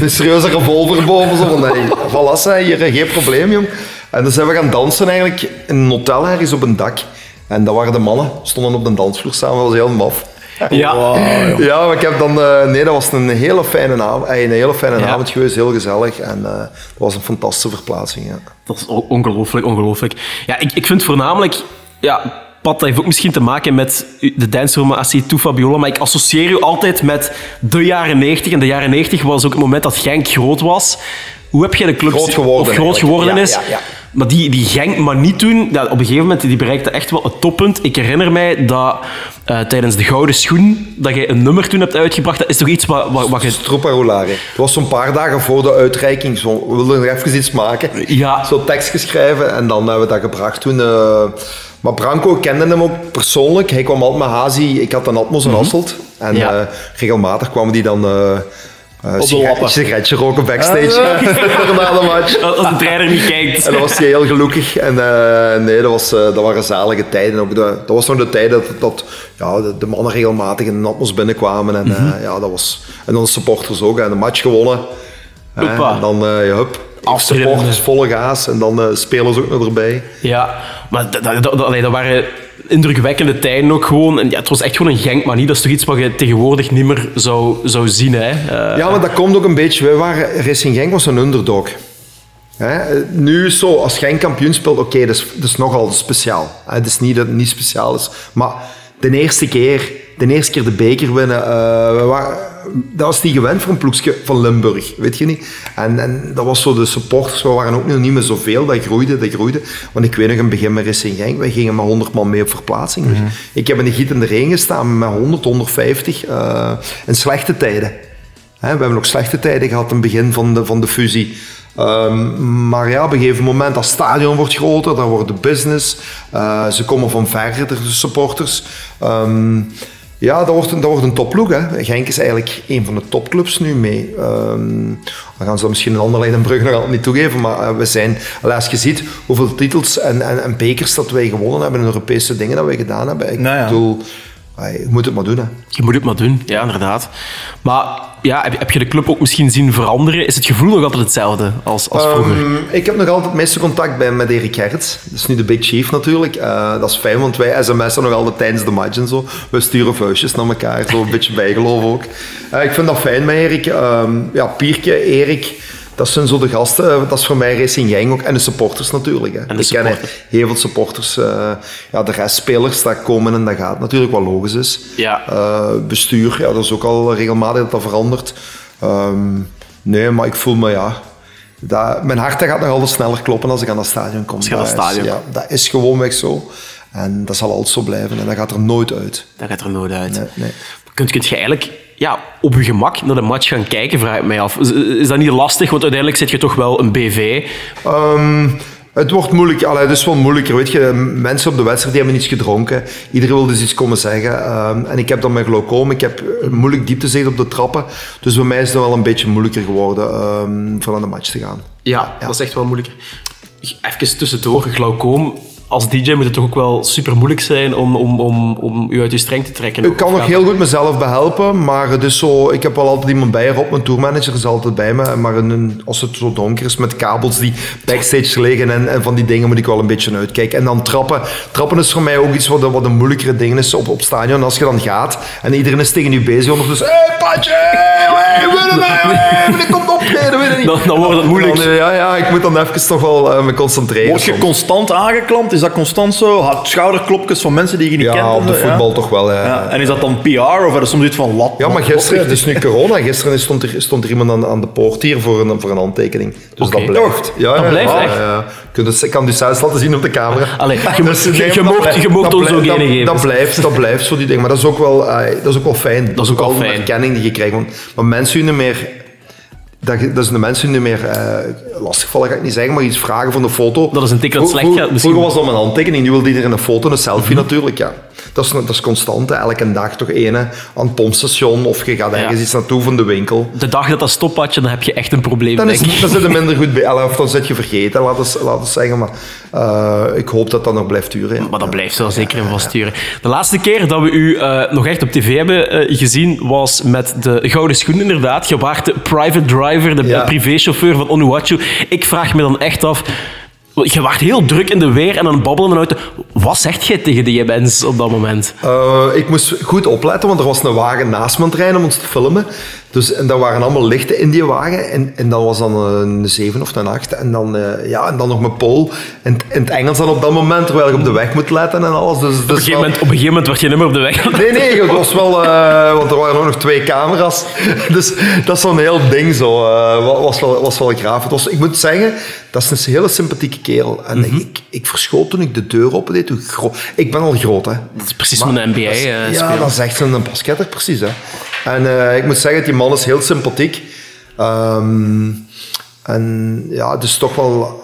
een serieuze revolver boven. Zo van, nee, voilà, hier, geen probleem, jong. En dan zijn we gaan dansen eigenlijk in een hotel ergens op een dak. En dat waren de mannen, stonden op de dansvloer samen. Dat was heel maf. Ja. (laughs) Ja, maar ik heb dan... eh, nee, dat was een hele fijne avond, eh, een hele fijne Ja. avond geweest. Heel gezellig. En eh, dat was een fantastische verplaatsing, ja. Dat is ongelooflijk, ongelooflijk. Ja, ik, ik vind voornamelijk... Ja, Pat, dat heeft ook misschien te maken met de dansroom Assi Fabiola, maar ik associeer u altijd met de jaren 90. En de jaren 90 was ook het moment dat Genk groot was. Hoe heb jij de club... Groot geworden Of groot geworden is. ja, ja. Maar die, die Genk, maar niet toen... Ja, op een gegeven moment die bereikte echt wel het toppunt. Ik herinner mij dat eh, tijdens de Gouden Schoen, dat jij een nummer toen hebt uitgebracht. Dat is toch iets wat, wat, wat je... Het was zo'n paar dagen voor de uitreiking. Zo, we wilden nog even iets maken. Ja. Zo tekst geschreven en dan hebben we dat gebracht toen. eh, maar Branco kende hem ook persoonlijk. Hij kwam altijd met Hazi. Ik had een Atmos en Hasselt. En Ja. eh, regelmatig kwamen die dan... eh eh, de sigaret- lappen. sigaretje roken backstage (laughs) na de match. Als de trainer niet kijkt. En dan was hij heel gelukkig. En eh, nee, dat, was, eh, dat waren zalige tijden. Ook de, dat was nog de tijd dat, dat ja, de, de mannen regelmatig in de atmos binnenkwamen. En, eh, ja, dat was, en dan de supporters ook. En de match gewonnen. En dan, eh ja, hup. Supporters, volle gaas. En dan eh spelers ook nog erbij. Ja, maar dat, dat, dat, dat waren indrukwekkende tijden ook gewoon. En ja, het was echt gewoon een Genkmanie. Dat is toch iets wat je tegenwoordig niet meer zou, zou zien. Hè? Eh, Ja, maar dat komt ook een beetje. Wij waren, Racing Genk was een underdog. Hè? Nu zo, als Genk kampioen speelt, oké, dat, is, nogal speciaal. Het is niet dat het niet speciaal is. Maar de eerste keer, de eerste keer de beker winnen, eh, we waren, dat was niet gewend voor een ploegje van Limburg, weet je niet? En, en dat was zo, de supporters, we waren ook nog niet meer zoveel, dat groeide, dat groeide. Want ik weet nog, in het begin met Racing Genk, wij gingen met 100 man mee op verplaatsing. Ik heb in de giet in de regen gestaan met 100, 150, eh, in slechte tijden. Hè, we hebben ook slechte tijden gehad in het begin van de, van de fusie. Ehm, maar ja, op een gegeven moment, dat stadion wordt groter, dan wordt de business. eh, ze komen van verder, de supporters. Ehm, ja, dat wordt, een, dat wordt een topploeg. Hè. Genk is eigenlijk een van de topclubs nu mee. Ehm dan gaan ze dat misschien een ander lijn en brug nog altijd niet toegeven, maar eh, we zijn, als je ziet hoeveel titels en, en, en bekers dat wij gewonnen hebben, en Europese dingen dat wij gedaan hebben. Ik Nou ja. bedoel, je moet het maar doen. Hè. Je moet het maar doen, ja, inderdaad. Maar ja, heb, heb je de club ook misschien zien veranderen? Is het gevoel nog altijd hetzelfde als, als vroeger? Ehm, ik heb nog altijd het meeste contact bij, met Erik Gerrits. Dat is nu de Big Chief natuurlijk. Eh, dat is fijn, want wij sms'en nog altijd tijdens de match en zo. We sturen vuistjes naar elkaar, zo een beetje bijgeloof ook. Eh, ik vind dat fijn met Erik. Ehm, ja, Pierke, Erik, dat zijn zo de gasten. Eh, dat is voor mij Racing Gang ook. En de supporters natuurlijk. Hè. En de ik ken supporters. heel veel supporters. eh, ja, de rest spelers, dat komen en dat gaat natuurlijk wat logisch is. Ja. Eh, bestuur, ja, dat is ook al regelmatig dat dat verandert. Ehm, nee, maar ik voel me, ja... Dat, mijn hart dat gaat nog altijd sneller kloppen als ik aan dat stadion kom. je dat is- stadion ja, dat is gewoonweg zo. En dat zal altijd zo blijven. En dat gaat er nooit uit. Dat gaat er nooit uit. Nee, nee. Kunt, kunt je eigenlijk ja, op je gemak naar de match gaan kijken, vraag ik mij af. Is, is dat niet lastig? Want uiteindelijk zit je toch wel een BV. Ehm, Het wordt moeilijk, allee, het is wel moeilijker. Weet je, mensen op de wedstrijd die hebben iets gedronken. Iedereen wil dus iets komen zeggen. Ehm, en ik heb dan mijn glaucoom. Ik heb moeilijk dieptezicht op de trappen. Dus bij mij is het wel een beetje moeilijker geworden ehm voor aan de match te gaan. Ja, dat is echt wel moeilijker. Even tussendoor, glaucoom. Als DJ moet het toch ook wel super moeilijk zijn om, om, om, om u uit uw streng te trekken. Ik kan nog heel goed mezelf behelpen, maar het is zo, ik heb wel altijd iemand bij Rob, mijn tourmanager is altijd bij me. Maar een- als het zo donker is met kabels die backstage liggen en, en van die dingen moet ik wel een beetje uitkijken. En dan trappen. Trappen is voor mij ook iets wat, een- wat een moeilijkere ding is op, op stadion. Als je dan gaat en iedereen is tegen je bezig ondertussen. Hé, hey, Patje! Hey, winnen, hey, wanneer komt optreden? Weet je niet. Dan, dan wordt het moeilijk. Dan, eh, ja, ja, ik moet dan even toch wel eh, me concentreren. Word je soms. constant aangeklampt? Is dat constant zo? Had schouderklopjes van mensen die je niet kent? Ja, op de zo, voetbal toch wel. Ja. Ja, En is dat dan PR of er soms iets van lat? Ja, maar gisteren, het is nu (laughs) corona, gisteren stond er, stond er iemand aan, aan de poort hier voor een, voor een handtekening. Dus dat blijft. Ja, Dat ja, blijft ja, echt? ja, ja. Ik kan het zelfs laten zien op de camera. (laughs) Allee, je (laughs) Dus, mocht- nee, je dat mocht- je mocht dat ons ook ene dat- geven. Dat blijft, dat blijft zo die dingen. Maar dat is ook wel, eh, dat is ook wel fijn. Dat is ook wel een fijn. erkenning die je krijgt. Want, maar mensen die niet meer... Dat, dat is de mensen die niet meer eh, lastigvallen, ga ik niet zeggen, maar iets vragen van de foto. Dat is een dat Vro- slecht vro- gaat, misschien. Mhm. Vroeger was dat mijn handtekening, nu wil iedereen een foto, een selfie natuurlijk. Ja. Dat, is, dat is constant, hè. elke dag toch ene aan het pompstation of je gaat ergens Ja. iets naartoe van de winkel. De dag dat dat stoppadje, dan heb je echt een probleem, Dan, is, denk dan zit je minder goed bij, (laughs) of dan zit je vergeten, laten we zeggen. Maar eh, ik hoop dat dat nog blijft duren. ja. Maar dat blijft wel zeker en vast duren. De laatste keer dat we u eh, nog echt op tv hebben eh, gezien was met de Gouden Schoen, inderdaad. Je waart de private driver, de privéchauffeur van Onuachu. Ik vraag me dan echt af... Je waart heel druk in de weer en het babbelen auto. Wat zegt jij tegen die mensen op dat moment? Eh, ik moest goed opletten, want er was een wagen naast me rijden om ons te filmen. Dus, en daar waren allemaal lichten in die wagen. En, en dat was dan een 7 of een 8. En dan, eh, ja, en dan nog mijn pol. En in het Engels dan op dat moment, terwijl ik op de weg moet letten en alles. Dus, Op een, gegeven moment, op een gegeven moment werd je niet meer op de weg. Nee, nee, het was wel... eh, want er waren ook nog twee camera's. (laughs) Dus dat is zo'n heel ding zo. eh, wa- was, wel, was wel graaf. Het was, ik moet zeggen, dat is een hele sympathieke kerel. En Mhm. ik, ik verschoot toen ik de deur opendeed. hoe Ik ben al groot, hè. Dat is precies de NBA. Dat ja, dat is echt een basketter, precies. Hè. En eh, ik moet zeggen, die man is heel sympathiek. Ehm, en ja, is toch wel...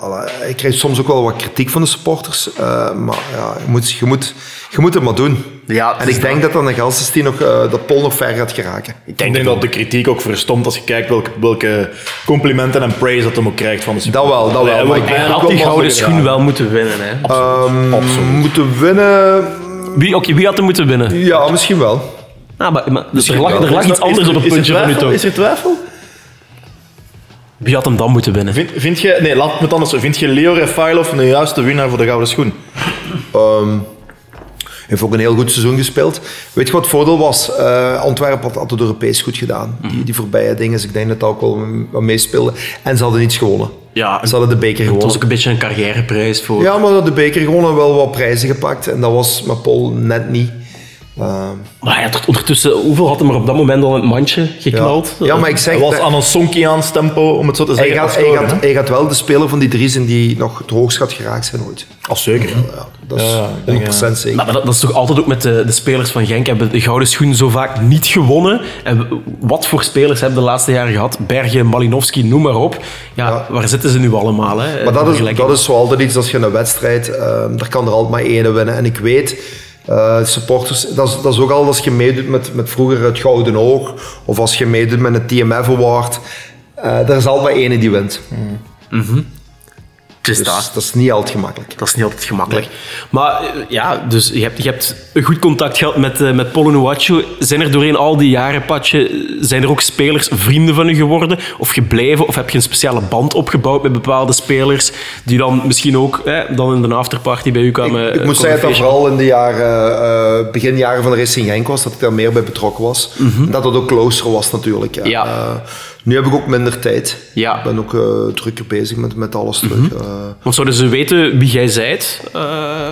Ik krijg soms ook wel wat kritiek van de supporters. eh, maar ja, je moet, je, moet, je moet het maar doen. Ja, het en ik denk dat dan de gast is die nog eh, dat Pol nog ver gaat geraken. Ik denk dat de kritiek ook verstomt als je kijkt welke, welke complimenten en praise dat hem ook krijgt van de Dat wel, dat wel. Maar ik denk had wel die gouden schoen wel moeten winnen. Hè. Ehm, Moeten winnen... Wie, oké, wie had hem moeten winnen? Ja, misschien wel. Ah, maar, maar, dus er lag, er lag iets er- anders op het puntje van u twijfel? toch? Is er twijfel? Wie had hem dan moeten winnen? Vind, vind je, nee, laat me het anders zo. Vind je Leo Refailov een juiste winnaar voor de gouden schoen? Ehm, heeft ook een heel goed seizoen gespeeld. Weet je wat het voordeel was? Eh, Antwerpen had, had het Europees goed gedaan. Mhm. Die, die voorbije dingen, dus ik denk dat dat ook wel wat meespeelde. En ze hadden niets gewonnen. Ja, Ze hadden de beker het gewonnen. was ook een beetje een carrièreprijs voor... Ja, maar ze hadden de beker gewonnen en wel wat prijzen gepakt. En dat was met Paul net niet. Ehm, Maar hij had ondertussen... Hoeveel had hem er op dat moment al in het mandje geknald? ja. ja, maar ik zeg... Hij was dat- aan een Sonkiaans tempo, om het zo te hij, zeggen. gaat, als hij, gaat, hij gaat wel de speler van die drie zijn die nog het hoogst gaat geraakt zijn ooit. Als zeker. hè. Ja, dat is Ja, ik denk, 100% zeker. Maar dat, dat is toch altijd ook met de, de spelers van Genk. Hebben de gouden schoen zo vaak niet gewonnen. En wat voor spelers hebben de laatste jaren gehad? Bergen, Malinowski, noem maar op. Ja, Ja. waar zitten ze nu allemaal? Hè? Maar dat is, dat is zo altijd iets, als je een wedstrijd, ehm daar kan er altijd maar één winnen. En ik weet, eh, supporters, dat is, dat is ook al als je meedoet met, met vroeger het Gouden Oog, of als je meedoet met een TMF Award, eh er is altijd één die wint. Het is Dus dat. dat is niet altijd gemakkelijk. Dat is niet altijd gemakkelijk. Maar eh, ja, dus je hebt, je hebt een goed contact gehad met, eh met Nuachu. Zijn er doorheen al die jaren, Patje, zijn er ook spelers vrienden van u geworden? Of gebleven? Of heb je een speciale band opgebouwd met bepaalde spelers die dan misschien ook eh, dan in de afterparty bij u kwamen? Ik, ik eh, moet komen zeggen dat vooral in de jaren, eh, beginjaren van de Racing Genk was, dat ik daar meer bij betrokken was. En dat het ook closer was natuurlijk. Ja. Mhm. Ja. Eh, nu heb ik ook minder tijd. Ja. Mhm. Ik ben ook eh, drukker bezig met, met alles terug. Want zouden ze weten wie jij zijt? Eh,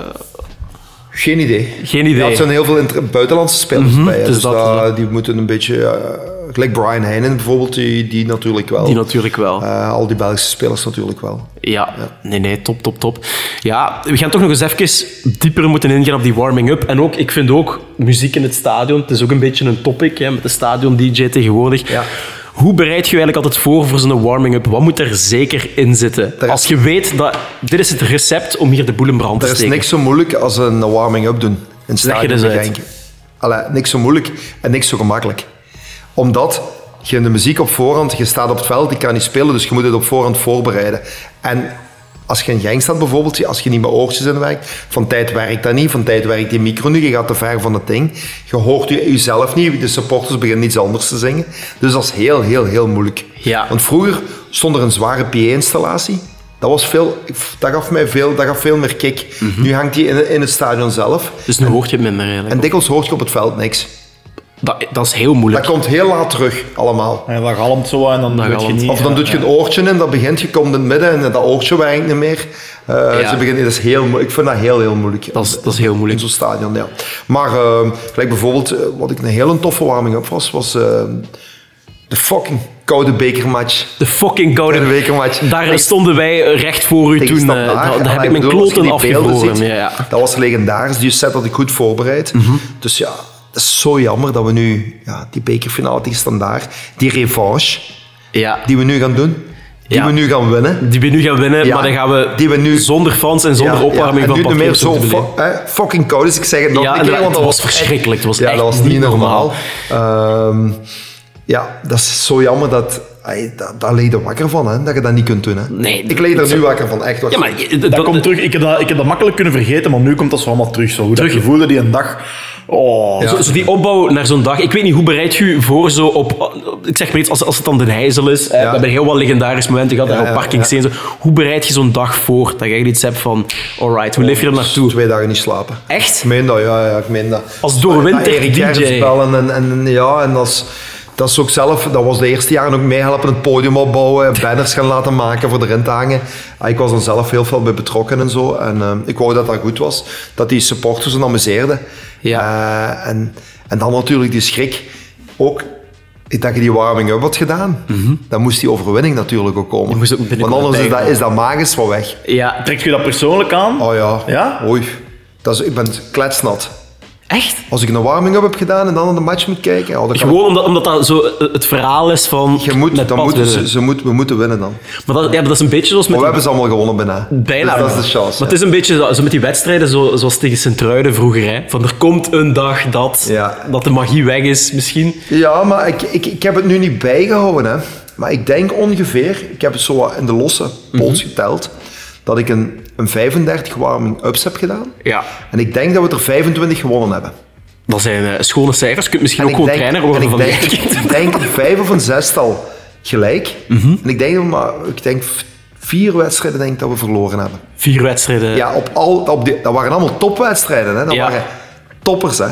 Geen idee. Geen idee. Ja, er zijn heel veel buitenlandse spelers bij. hè. dus Dus dat- die moeten een beetje... gelijk Brian Heinen bijvoorbeeld, die, die natuurlijk wel. die natuurlijk wel. Al die Belgische spelers natuurlijk wel. Ja, nee, nee, top, top, top. Ja, we gaan toch nog eens even dieper moeten ingaan op die warming-up. En ook, ik vind ook muziek in het stadion, het is ook een beetje een topic hè, met de stadion-dj tegenwoordig. Ja. Hoe bereid je eigenlijk altijd voor voor zo'n warming-up? Wat moet er zeker in zitten? is- Als je weet dat dit is het recept om hier de boel in brand te Er is steken. niks zo moeilijk als een warming-up doen. In Leg je dus uit. Allee, niks zo moeilijk en niks zo gemakkelijk. Omdat je de muziek op voorhand, je staat op het veld, je kan niet spelen, dus je moet het op voorhand voorbereiden. En als je in Genk staat bijvoorbeeld, als je niet met oortjes in werkt, van tijd werkt dat niet, van tijd werkt die micro niet, je gaat te ver van het ding. Je hoort je, jezelf niet, de supporters beginnen iets anders te zingen. Dus dat is heel, heel, heel moeilijk. Ja. Want vroeger stond er een zware PA-installatie. Dat, was veel, dat, gaf mij veel, dat gaf veel meer kick. Nu hangt die in, in het stadion zelf. Dus nu hoort je het minder eigenlijk. En dikwijls hoort je op het veld niks. Dat, dat is heel moeilijk. Dat komt heel laat terug, allemaal. En dat galmt zo en dan Dat je niet. Of dan doet je een oortje in, dat begint, je komt in het midden en dat oortje werkt niet meer. Eh, Ja. ze beginnen, dat is heel, ik vind dat heel, heel moeilijk. Dat is, dat is heel moeilijk. In zo'n stadion, ja. Maar gelijk bijvoorbeeld, eh, wat ik een hele toffe warming-up was, was de fucking koude bekermatch. De fucking koude De bekermatch. Daar stonden wij recht voor u Tegen toen. eh, daar daar heb ik mijn kloten afgevroren. ja. Dat was legendarisch. Die set had ik goed voorbereid. Mhm. Dus ja, het is zo jammer dat we nu ja, die bekerfinale tegen Standaard, die revanche ja. die we nu gaan doen, die Ja. we nu gaan winnen. Die we nu gaan winnen, Ja, maar dan gaan we, die we nu- zonder fans en zonder Ja, opwarming ja, van nu meer zo fucking koud. Dus ik zeg het nog Ja, een keer, want het was verschrikkelijk. Het was ja, echt dat was niet normaal. normaal. Ehm, ja, dat is zo jammer dat... dat daar leed je wakker van, hè, dat je dat niet kunt doen. Hè. Nee, ik leed er nu wakker van, echt. Ja, maar je- Dat, komt terug. Ik heb dat, ik heb dat makkelijk kunnen vergeten, maar nu komt dat zo allemaal terug. Zo. Hoe Terug. dat gevoelde die een dag. Oh, Zo, zo die opbouw naar zo'n dag. Ik weet niet, hoe bereid je je voor zo op... Ik zeg maar iets, als, als het dan Den Heizel is. We hebben heel wat legendarische momenten gehad, daar op zo. Hoe bereid je zo'n dag voor? Dat je iets hebt van... Alright, hoe leef je er naartoe? Twee dagen niet slapen. Echt? Ik meen dat, ja, ja ik meen dat. Als doorwinter DJ. Bellen en, en ja, en is, dat is ook zelf, dat was de eerste jaren ook meehelpen het podium opbouwen, (laughs) banners gaan laten maken voor erin te hangen. Ah, Ik was dan zelf heel veel bij betrokken en zo. En eh, ik wou dat dat goed was, dat die supporters zich amuseerden. Ja. Eh, en, en dan natuurlijk die schrik. Ook dat je die warming-up had gedaan, dan moest die overwinning natuurlijk ook komen. Moest ook Want anders is dat, is dat magisch van weg. Ja, Trek je dat persoonlijk aan? Oh ja. Ja? Oei. Dat is, ik ben kletsnat. Echt? Als ik een warming-up heb gedaan en dan naar de match moet kijken... Oh, Gewoon omdat, omdat dat zo eh, het verhaal is van... je moet, met dan Pat moeten, winnen. ze, ze moet, we moeten winnen dan. Maar dat, ja, maar dat is een beetje zoals met... Maar we hebben ze allemaal gewonnen bijna. Bijna. Dus dat is de chance. Maar het is een beetje zo, zo met die wedstrijden, zo, zoals tegen Sint-Truiden vroeger. Hè? Van er komt een dag dat, Ja. dat de magie weg is, misschien. ja. maar ik, ik, ik heb het nu niet bijgehouden. Hè. Maar ik denk ongeveer, ik heb het zo in de losse pols Mhm. geteld, dat ik een, een 35 warming-ups heb gedaan. Ja. En ik denk dat we er 25 gewonnen hebben. Dat zijn eh, schone cijfers. Je kunt misschien En ook gewoon denk, trainer worden en van die denk, (laughs) ik denk vijf of een zestal gelijk. Mhm. En ik denk, maar, ik denk vier wedstrijden denk dat we verloren hebben. Vier wedstrijden. Ja, op al, op die, dat waren allemaal topwedstrijden. Hè. Dat Ja. waren toppers. Hè.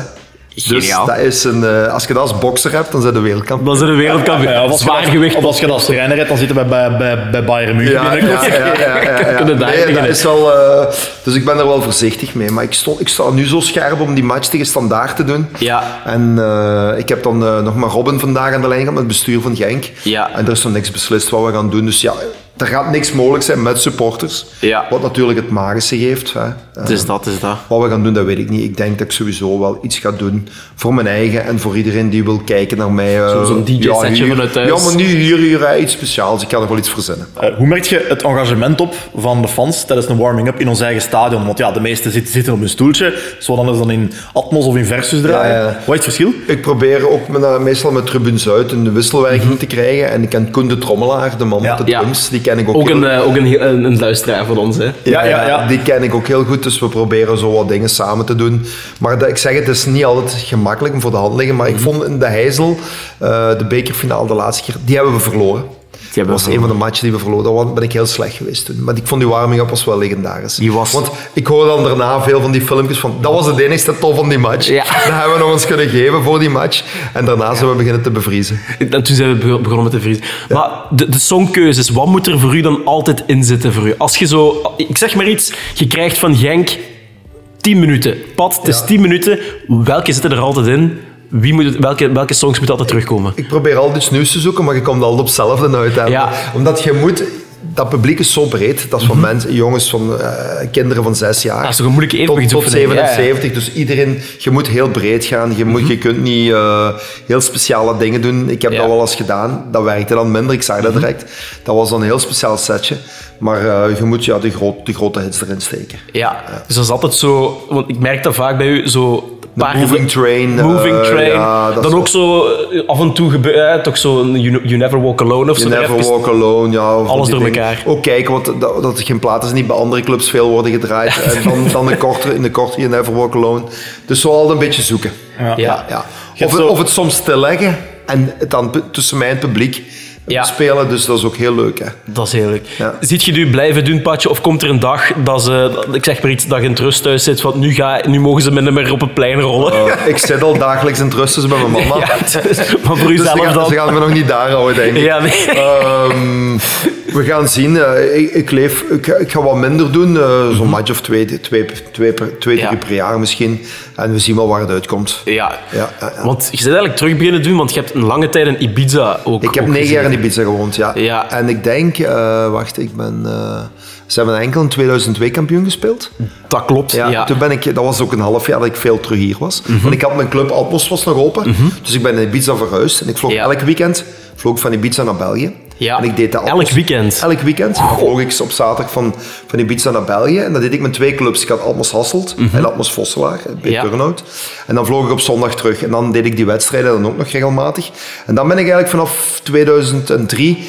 Dus Geniaal. dat is een, eh, als je dat als bokser hebt, dan zijn de wereldkampioen. Dan zijn de wereldkampioen. Ja, als je dat- Zwaargewicht. Of als je dat als trainer hebt, dan zitten we bij, bij, bij Bayern München. Ja, ja, ja, ja, ja, ja. (laughs) Kunnen daar Nee, dat is wel, eh, dus ik ben er wel voorzichtig mee. Maar ik, stond, ik sta nu zo scherp om die match tegen Standaard te doen. Ja. En eh, ik heb dan nog maar Robin vandaag aan de lijn gehad met het bestuur van Genk. Ja. En er is nog niks beslist wat we gaan doen. Dus ja, er gaat niks mogelijk zijn met supporters. Ja. Wat natuurlijk het magische geeft. Hè. Eh, Dus dat is dat. Wat we gaan doen, dat weet ik niet. Ik denk dat ik sowieso wel iets ga doen voor mijn eigen en voor iedereen die wil kijken naar mij. eh, Zo- zo'n DJ-setje vanuit thuis. Ja, maar nu hier, hier eh, iets speciaals. Ik kan er wel iets verzinnen. Eh, hoe merk je het engagement op van de fans tijdens een warming-up in ons eigen stadion? Want ja, de meesten zitten, zitten op een stoeltje. Zo dan is dan in Atmos of in Versus draaien. Ja, ja. Wat is het verschil? Ik probeer ook met, eh, meestal met Tribune Zuid een wisselwerking te krijgen. En ik ken Koen de Trommelaar, de man Ja. met de Ja. drums. Die ken ik ook, Ook heel een, eh, ook een, een, een luisteraar van ons, hè? Ja, Ja, ja, ja. die ken ik ook heel goed, dus we proberen zo wat dingen samen te doen. Maar dat, ik zeg het, is niet altijd gemakkelijk om voor de hand liggen. Maar ik Mhm. vond in de Heizel, eh, de bekerfinale de laatste keer, die hebben we verloren. Dat was een van de matchen die we verloren. Daar ben ik heel slecht geweest toen. Maar ik vond die warming-up was wel legendarisch. Die was- Want ik hoor dan daarna veel van die filmpjes van... Dat was het enigste tof van die match. Ja. (laughs) Dat hebben we nog eens kunnen geven voor die match. En daarna zijn we beginnen te bevriezen. En toen zijn we bego- begonnen met de vriezen. Maar de, de songkeuzes, wat moet er voor u dan altijd in zitten voor u? Als je zo, ik zeg maar iets, je krijgt van Genk 10 minuten. Pat, het is Ja. 10 minuten. Welke zitten er altijd in? Wie moet het, welke, welke songs moeten altijd terugkomen? Ik probeer altijd iets nieuws te zoeken, maar je komt altijd op hetzelfde uit. Ja. Omdat je moet... dat publiek is zo breed. Dat is van mensen, jongens, van eh, kinderen van zes jaar. Dat is toch een moeilijke tot, tot evenwichtsoefening, ja, ja. 77. Dus iedereen, je moet heel breed gaan. Je, moet, je kunt niet eh, heel speciale dingen doen. Ik heb dat wel eens gedaan. Dat werkte dan minder, ik zag dat direct. Dat was dan een heel speciaal setje. Maar eh, je moet ja, de, groot, de grote hits erin steken. Ja, dus dat is altijd zo... Want ik merk dat vaak bij u, zo... paar- Moving Train. eh, Moving Train. ja, dat is dan wel- ook zo eh, af en toe gebeurt, toch zo een you, you Never Walk Alone of zo. You er Never Walk Alone, ja. Alles door dingen. elkaar. Ook kijken wat, dat, dat er geen platen zijn die bij andere clubs veel worden gedraaid. (laughs) en dan, dan de kortere, in de korte You Never Walk Alone. Dus zo altijd een beetje zoeken. Ja. Ja. Of, hebt zo- of het soms stilleggen en het dan tussen mij en het publiek Ja. spelen. Dus dat is ook heel leuk. Hè. Dat is heerlijk. Ja. Ziet je nu blijven doen, Patje? Of komt er een dag dat ze, ik zeg maar iets, dat je in het rust thuis zit, van nu, ga, nu mogen ze me niet meer op het plein rollen? Eh, ik zit al dagelijks in het rust dus bij mijn mama. (laughs) Ja, dus- maar voor Dus ze uzelf gaan, dan? ze gaan me nog niet daar houden, denk ik. Ja, nee. Ehm, (laughs) we gaan zien. Eh, ik, ik, leef, ik, ik ga wat minder doen. eh, Zo'n match of twee, twee, twee, per, twee Mhm. Ja. per jaar misschien. En we zien wel waar het uitkomt. Ja. Ja. Want je bent eigenlijk terug beginnen doen, want je hebt een lange tijd in Ibiza ook Ik heb ook negen jaar in. Ibiza gewoond, ja. Ja. En ik denk, eh, wacht, ik ben... eh, ze hebben enkel in 2002 kampioen gespeeld. Dat klopt, Ja, ja. Mhm. Toen ben ik, dat was ook een half jaar dat ik veel terug hier was. Want ik had mijn club Atmos was nog open. Dus ik ben in Ibiza verhuisd. En ik vloog Ja. elk weekend vloog ik van Ibiza naar België. Ja. En ik deed dat Elk weekend? Elk weekend. Vloog ik op zaterdag van, van Ibiza naar België. En dat deed ik met twee clubs. Ik had Atmos Hasselt en Atmos Vosselaar bij Mhm. Ja. Turnhout. En dan vloog ik op zondag terug. En dan deed ik die wedstrijden dan ook nog regelmatig. En dan ben ik eigenlijk vanaf 2003 eh,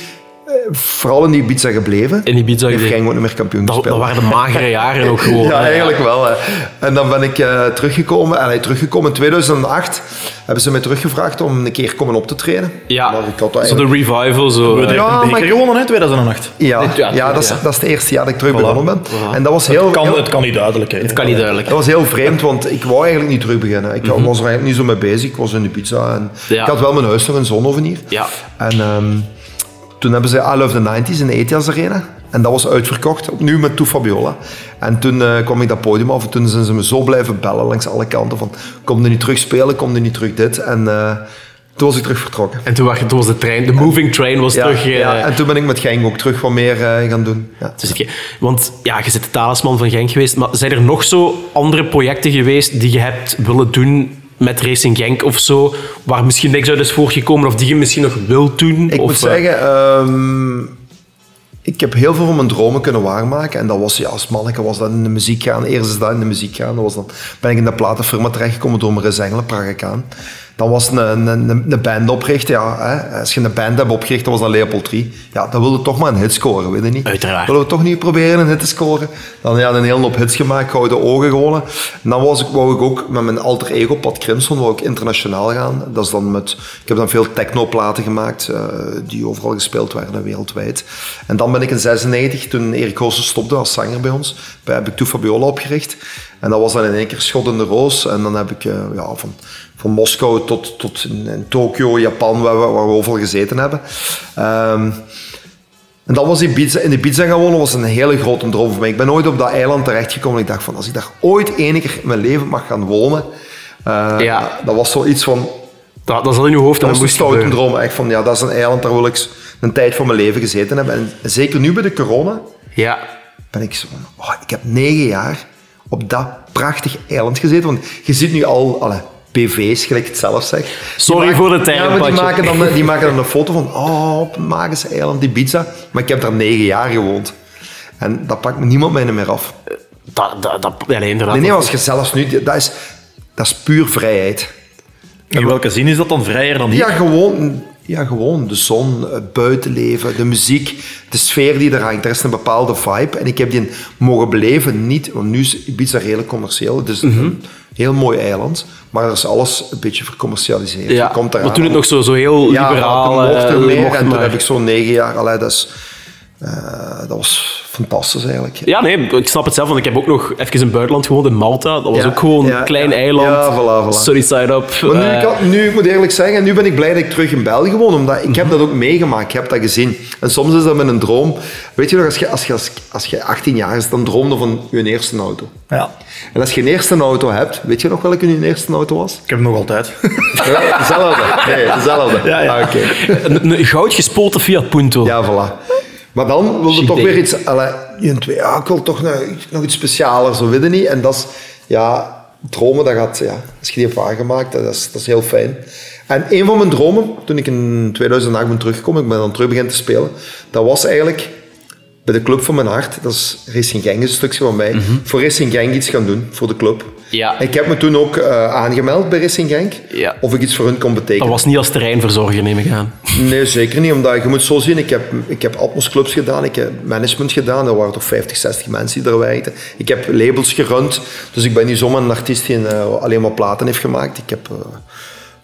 vooral in Ibiza gebleven. In Ibiza gebleven. Genk ook niet meer kampioen Dat, gespeeld. dat waren de magere jaren ook gewoon. (laughs) Ja, eigenlijk wel. Hè. En dan ben ik eh, teruggekomen. En hij teruggekomen in 2008 hebben ze mij teruggevraagd om een keer komen op te treden. Ja, Maar ik had dat zo de eigenlijk- revival. Zo. We Ja, een maar beker ik- gewonnen, hè, 2008. Ja, ja, ja, dat, is, dat is het eerste jaar dat ik terug begonnen ben. En dat was heel, Kan, heel- het kan niet duidelijk. Hè. Het kan niet duidelijk. dat was heel vreemd, want ik wou eigenlijk niet terug beginnen. Ik was er eigenlijk niet zo mee bezig. Ik was in de pizza. En Ja. Ik had wel mijn huis nog in Zonhoven hier. Ja. En ehm, toen hebben ze I Love the 90s in de ETIAS Arena. En dat was uitverkocht, opnieuw met Toe Fabiola. En toen eh, kwam ik dat podium af en toen zijn ze me zo blijven bellen langs alle kanten van kom er niet terug spelen, kom er niet terug dit. En eh, toen was ik terug vertrokken. En toen, was- toen was de trein, de moving train was Ja, terug... eh, ja, en toen ben ik met Genk ook terug wat meer eh, gaan doen. Ja. Dus ik- want ja, je bent de talisman van Genk geweest, maar zijn er nog zo andere projecten geweest die je hebt willen doen met Racing Genk of zo, waar misschien niks uit is voortgekomen of die je misschien nog wilt doen? Ik of, moet eh, zeggen, ehm, ik heb heel veel van mijn dromen kunnen waarmaken. En dat was, ja, als manneke was dat in de muziek gaan. Eerst is dat in de muziek gaan. Dat was dan, ben ik in de platenfirma terechtgekomen door Maris Engelen, Pragekaan. Dan was een, een, band oprichten. Ja, hè. Als je een band hebt opgericht, dat was dan Leopold 3. Ja, dan wilde toch maar een hit scoren, weet je niet? Uiteraard. Willen we toch niet proberen een hit te scoren? Dan ja, een hele hoop hits gemaakt, gouden ogen gewonnen. En dan was ik, wou ik ook met mijn alter ego, Pat Crimson, wou ik internationaal gaan. Dat is dan met, ik heb dan veel technoplaten gemaakt, eh, die overal gespeeld werden wereldwijd. En dan ben ik in 96, toen Erik Goossen stopte als zanger bij ons, heb ik Toe Fabiola opgericht. En dat was dan in één keer schot in de roos. En dan heb ik eh, ja, van, van Moskou tot, tot in, in Tokio, Japan, waar we, waar we overal gezeten hebben. Ehm, en dat was Ibiza, in Ibiza gaan wonen was een hele grote droom voor mij. Ik ben nooit op dat eiland terechtgekomen. Ik dacht van, als ik daar ooit één keer in mijn leven mag gaan wonen, eh, Ja. dat was zoiets van, dat, dat zat in je hoofd dat was een stoute droom. Echt van, ja, dat is een eiland, daar wil ik een tijd van mijn leven gezeten hebben. En zeker nu bij de corona, Ja. ben ik zo van, oh, ik heb negen jaar op dat prachtig eiland gezeten. Want je ziet nu al, alle PV's, gelijk het zelf. Die Sorry maken- voor de term, Ja, maar die maken, dan, die maken dan een foto van, (laughs) oh, op een magische eiland, Ibiza. Maar ik heb daar negen jaar gewoond. En dat pakt me niemand mij meer af. Dat, dat, dat, allee, inderdaad. Nee, nee, als je zelfs nu... Dat is, dat is puur vrijheid. In welke zin is dat dan vrijer dan hier? Ja, gewoon, ja, gewoon de zon, het buitenleven, de muziek, de sfeer die er hangt. Er is een bepaalde vibe. En ik heb die mogen beleven, niet... Want nu is Ibiza redelijk commercieel. Het is een heel mooi eiland. Maar er is alles een beetje vercommercialiseerd. Ja, komt maar toen het nog zo, zo heel ja, liberaal... mocht er eh, meer. en toen heb ik zo'n negen jaar... Allee, dat, is, eh, dat was fantastisch eigenlijk. Ja, nee, ik snap het zelf, want ik heb ook nog even in het buitenland gewoond, in Malta. Dat was Ja, ook gewoon ja, een klein ja. eiland. Ja, voilà, voilà. Sunny side up. Maar nu, eh, ik had- nu, ik moet eerlijk zeggen, nu ben ik blij dat ik terug in België woon. Omdat ik heb dat ook meegemaakt, ik heb dat gezien. En soms is dat met een droom. Weet je nog, als je, als je, als, als je 18 jaar is, dan droomde van je eerste auto. Ja, En als je een eerste auto hebt, weet je nog welke je eerste auto was? ik heb hem nog altijd. (laughs) Ja, dezelfde. Nee, dezelfde. Ja, ja. Ah, oké. een, een goud gespoten Fiat Punto. Ja, voilà. Maar dan wilde Chic toch weer iets... Allee, in twee, ja, ik wil toch nog, nog iets specialer, zo weet je niet. En dat is... Ja, dromen, dat gaat... Ja, als je die hebt waargemaakt, dat is, dat is heel fijn. En een van mijn dromen, toen ik in 2008 ben teruggekomen, ik ben dan terug beginnen te spelen, dat was eigenlijk bij de club van mijn hart, dat is Racing Genk, is een stukje van mij, voor Racing Genk iets gaan doen, voor de club. Ja. Ik heb me toen ook eh, aangemeld bij Racing Genk, Ja. of ik iets voor hun kon betekenen. Dat was niet als terreinverzorger, neem ik aan. Nee, zeker niet. Omdat je moet zo zien, ik heb, ik heb Atmos clubs gedaan, ik heb management gedaan. Er waren toch 50, 60 mensen die er werkten. Ik heb labels gerund. Dus ik ben niet zomaar een artiest die eh, alleen maar platen heeft gemaakt. Ik heb eh,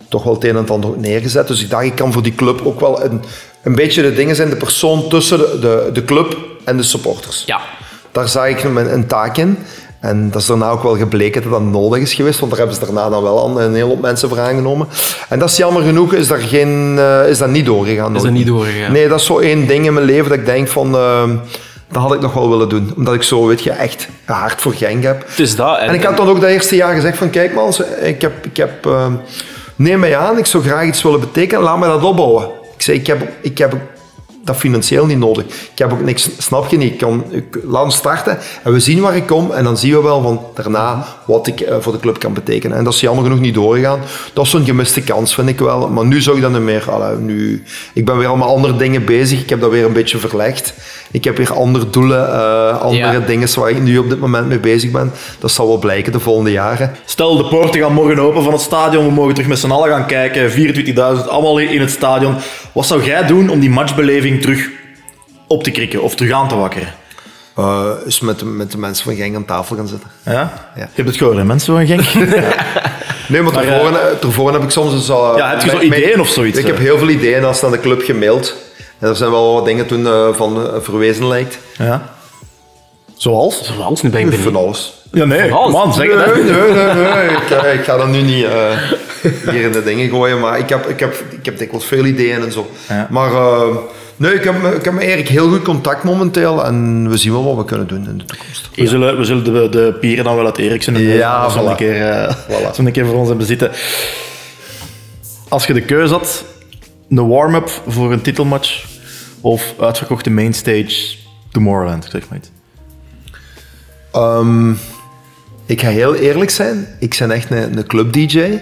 toch wel het een en het ander neergezet. Dus ik dacht, ik kan voor die club ook wel een, een beetje de dingen zijn, de persoon tussen de, de, de club en de supporters. Ja. Daar zag ik een, een taak in. En dat is daarna ook wel gebleken dat dat nodig is geweest, want daar hebben ze daarna dan wel een hele hoop mensen voor aangenomen. En dat is jammer genoeg, is, daar geen, eh, is dat niet doorgegaan. Is dat niet doorgegaan? Nee, dat is zo één ding in mijn leven dat ik denk van, eh, dat had ik nog wel willen doen. Omdat ik zo, weet je, echt een hart voor Genk heb. Het is dat. En ik had dan ook dat eerste jaar gezegd van, kijk man, ik heb, ik heb, eh, neem mij aan, ik zou graag iets willen betekenen, laat mij dat opbouwen. Ik zei, ik heb, ik heb dat financieel niet nodig. Ik heb ook niks, snap je niet, ik kan, ik, laat ons starten en we zien waar ik kom en dan zien we wel van daarna wat ik eh, voor de club kan betekenen. En dat is jammer genoeg niet doorgegaan. Dat is zo'n gemiste kans, vind ik wel. Maar nu zou ik dat niet meer, nu, ik ben weer allemaal andere dingen bezig, ik heb dat weer een beetje verlegd. Ik heb weer andere doelen, eh, andere Ja. dingen waar ik nu op dit moment mee bezig ben. Dat zal wel blijken de volgende jaren. Stel, de poorten gaan morgen open van het stadion. We mogen terug met z'n allen gaan kijken. 24.000, allemaal in het stadion. Wat zou jij doen om die matchbeleving terug op te krikken of terug aan te wakkeren? Eh is met de, met de mensen van Genk aan tafel gaan zitten. Ja? Ja. Je hebt het gehoord, hè, mensen van Genk? (laughs) Nee, maar, Maar, tevoren, eh, tevoren heb ik soms al... Ja, heb je zo ideeën of zoiets, Ik heb heel veel ideeën als aan de club gemaild. En er zijn wel wat dingen toen eh, van eh, verwezen lijkt. ja. Zoals? Zoals, nu ben ik. Van alles. Ja, nee, Alles. man, zeg Nee, het. hè. nee, nee, nee. Ik, ik ga dat nu niet eh, hier in de dingen gooien, maar ik heb, ik heb, ik heb dikwijls veel ideeën en zo. Ja. Maar eh, nee, ik heb, ik heb met Erik heel goed contact momenteel en we zien wel wat we kunnen doen in de toekomst. We zullen, we zullen de, de pieren dan wel uit Eriksen en Ja, zo voilà. een, keer, eh, Voilà. zo een keer voor ons hebben zitten. Als je de keuze had, een warm-up voor een titelmatch of uitverkochte mainstage Tomorrowland, zeg maar iets. Ehm, ik ga heel eerlijk zijn. Ik ben echt een, een club-dj.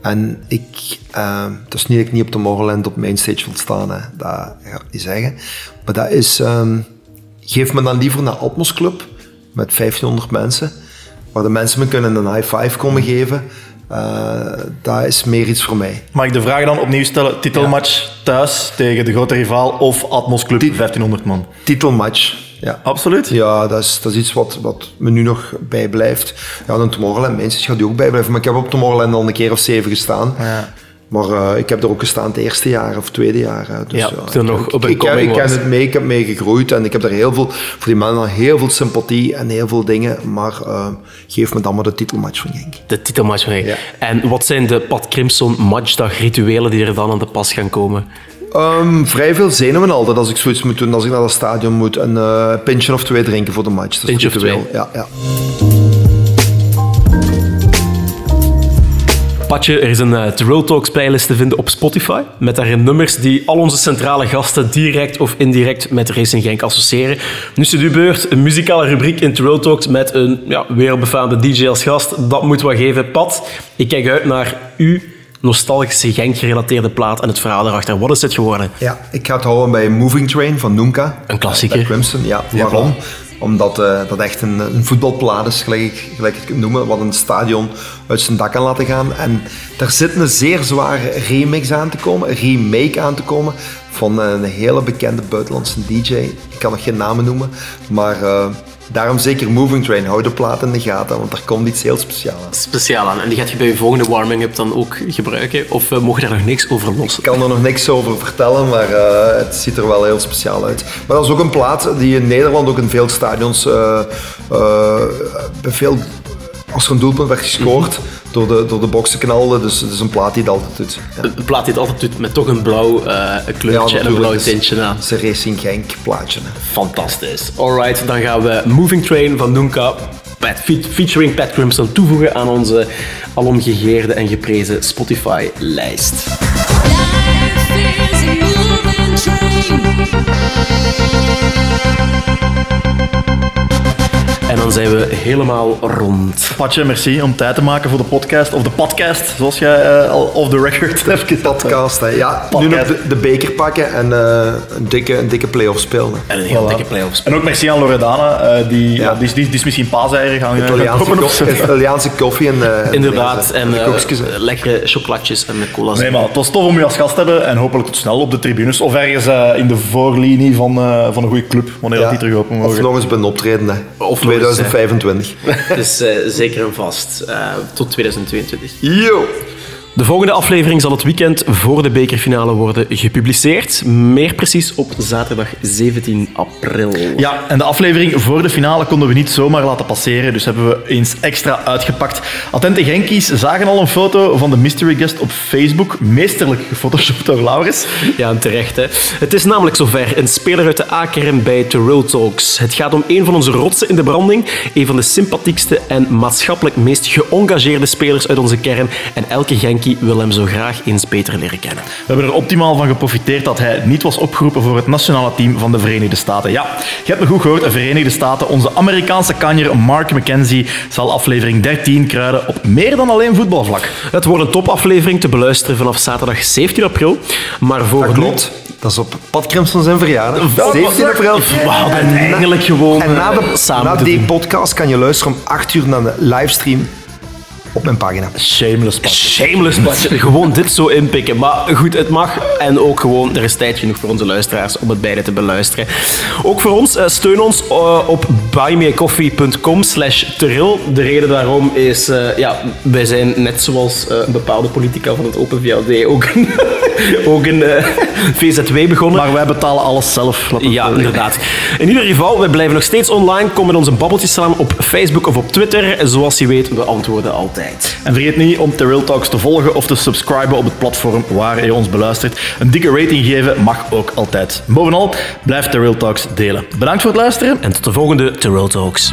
En ik... ehm, het is niet dat ik niet op Tomorrowland op mainstage wil staan. Hè. Dat ga ik niet zeggen. Maar dat is... ehm, geef me dan liever een Atmos Club met 1500 mensen. Waar de mensen me kunnen een high five komen geven. Eh, dat is meer iets voor mij. Mag ik de vraag dan opnieuw stellen? Titelmatch thuis tegen de grote rivaal of Atmos Club 1500 man? Titelmatch. Ja. Absoluut. Ja, dat is, dat is iets wat, wat me nu nog bijblijft. Ja, dan Tomorrowland, mensen gaat die ook bijblijven. Maar ik heb op Tomorrowland al een keer of zeven gestaan. Ja. Maar eh, ik heb er ook gestaan het eerste jaar of tweede jaar. Dus, Ja, toen ik, nog ik, op een ik, ken- ik het mee, ik heb mee gegroeid en ik heb er heel veel, voor die mannen heel veel sympathie en heel veel dingen. Maar eh, geef me dan maar de titelmatch van Genk. De titelmatch van Genk. Ja. En wat zijn de Pat Crimson matchdag rituelen die er dan aan de pas gaan komen? Ehm, vrij veel zenuwen altijd als ik zoiets moet doen, als ik naar het stadion moet. Een eh pintje of twee drinken voor de match. Dat is Pintje of twee. Ja, ja. Patje, er is een uh, Talks playlist te vinden op Spotify. Met daarin nummers die al onze centrale gasten direct of indirect met Racing Genk associëren. Nu is het uw beurt. Een muzikale rubriek in Real Talks met een ja, wereldbefaamde DJ als gast. Dat moet wat geven. Pat, ik kijk uit naar uw nostalgische Genk-gerelateerde plaat en het verhaal erachter. Wat is het geworden? Ja, ik ga het houden bij Moving Train van Noomka. Een klassieker. Bij ja. Waarom? Omdat eh, dat echt een, een voetbalplaat is, gelijk ik, gelijk ik het noemen, wat een stadion uit zijn dak kan laten gaan. En daar zit een zeer zware remix aan te komen, een remake aan te komen van een hele bekende buitenlandse DJ. Ik kan nog geen namen noemen, maar eh, daarom zeker Moving Train. Hou de plaat in de gaten, want daar komt iets heel speciaals aan. Speciaal aan. En die gaat je bij je volgende warming-up dan ook gebruiken? Of uh, mogen daar nog niks over lossen? Ik kan er nog niks over vertellen, maar uh, het ziet er wel heel speciaal uit. Maar dat is ook een plaat die in Nederland ook in veel stadions, uh, bij veel, als er een doelpunt werd gescoord, mm -hmm. door, de, door de box te knallen. Dus het is een plaat die het altijd doet. Ja. Een plaat die het altijd doet met toch een blauw kleurtje ja, en een blauw tintje aan. Het is een Racing Genk plaatje. Hè. Fantastisch. Alright, dan gaan we Moving Train van Noonka Pat, featuring Pat Crimson toevoegen aan onze alomgegeerde en geprezen Spotify-lijst. Life is a moving train. En dan zijn we helemaal rond. Patje, merci om tijd te maken voor de podcast, of de podcast, zoals jij eh, al off the record (laughs) hebt gezegd. Podcast, hè. Ja, nu nog de, de beker pakken en eh, een dikke, een dikke play-off spelen. En een heel dikke play-offs. En ook merci aan Loredana, eh, die, ja. die, is- die, die is misschien paaseieren gaan Italiaanse, of Italiaanse koffie en... Inderdaad, en, lekkere chocolatjes en cola's. Nee, maar het was tof om je als gast te hebben en hopelijk tot snel op de tribunes of ergens eh, in de voorlinie van, eh, van een goede club, wanneer dat die terug open Of mogen. nog eens bij een optreden, hè. Of. 2025. Dus eh, zeker en vast. eh, tot 2022. Yo! De volgende aflevering zal het weekend voor de bekerfinale worden gepubliceerd. Meer precies op zaterdag 17 april. Ja, en de aflevering voor de finale konden we niet zomaar laten passeren, dus hebben we eens extra uitgepakt. Attente Genkies zagen al een foto van de mystery guest op Facebook, meesterlijk gefotoshopt door Laurens. Ja, en terecht. Hè. Het is namelijk zover. Een speler uit de A-kern bij Terrell Talks. Het gaat om een van onze rotsen in de branding. Een van de sympathiekste en maatschappelijk meest geëngageerde spelers uit onze kern. En elke Wil hem zo graag eens beter leren kennen. We hebben er optimaal van geprofiteerd dat hij niet was opgeroepen voor het nationale team van de Verenigde Staten. Ja, je hebt me goed gehoord, de Verenigde Staten. Onze Amerikaanse kanjer Mark McKenzie zal aflevering 13 kruiden op meer dan alleen voetbalvlak. Het wordt een topaflevering te beluisteren vanaf zaterdag 17 april. Maar voor Dat klopt. Dat is op Pat Crimson zijn verjaardag. Wat? 17 april. We hadden eigenlijk gewoon En na, eh, de, samen na moeten die doen. podcast kan je luisteren om 8 uur naar de livestream op mijn pagina. Shameless pas. Shameless Patje. (laughs) Gewoon dit zo inpikken. Maar goed, het mag. En ook gewoon, er is tijd genoeg voor onze luisteraars om het beide te beluisteren. Ook voor ons, eh, steun ons eh, op buymeacoffee.com slash. De reden daarom is, eh, ja, wij zijn net zoals eh, een bepaalde politica van het Open VLD ook een, (laughs) ook een eh, VZW begonnen. Maar wij betalen alles zelf. Ja, inderdaad. In ieder geval, we blijven nog steeds online. Kom met onze babbeltjes samen op Facebook of op Twitter. Zoals je weet, we antwoorden altijd. En vergeet niet om The Real Talks te volgen of te subscriben op het platform waar je ons beluistert. Een dikke rating geven mag ook altijd. Bovenal, blijf The Real Talks delen. Bedankt voor het luisteren. En tot de volgende Terrell Talks.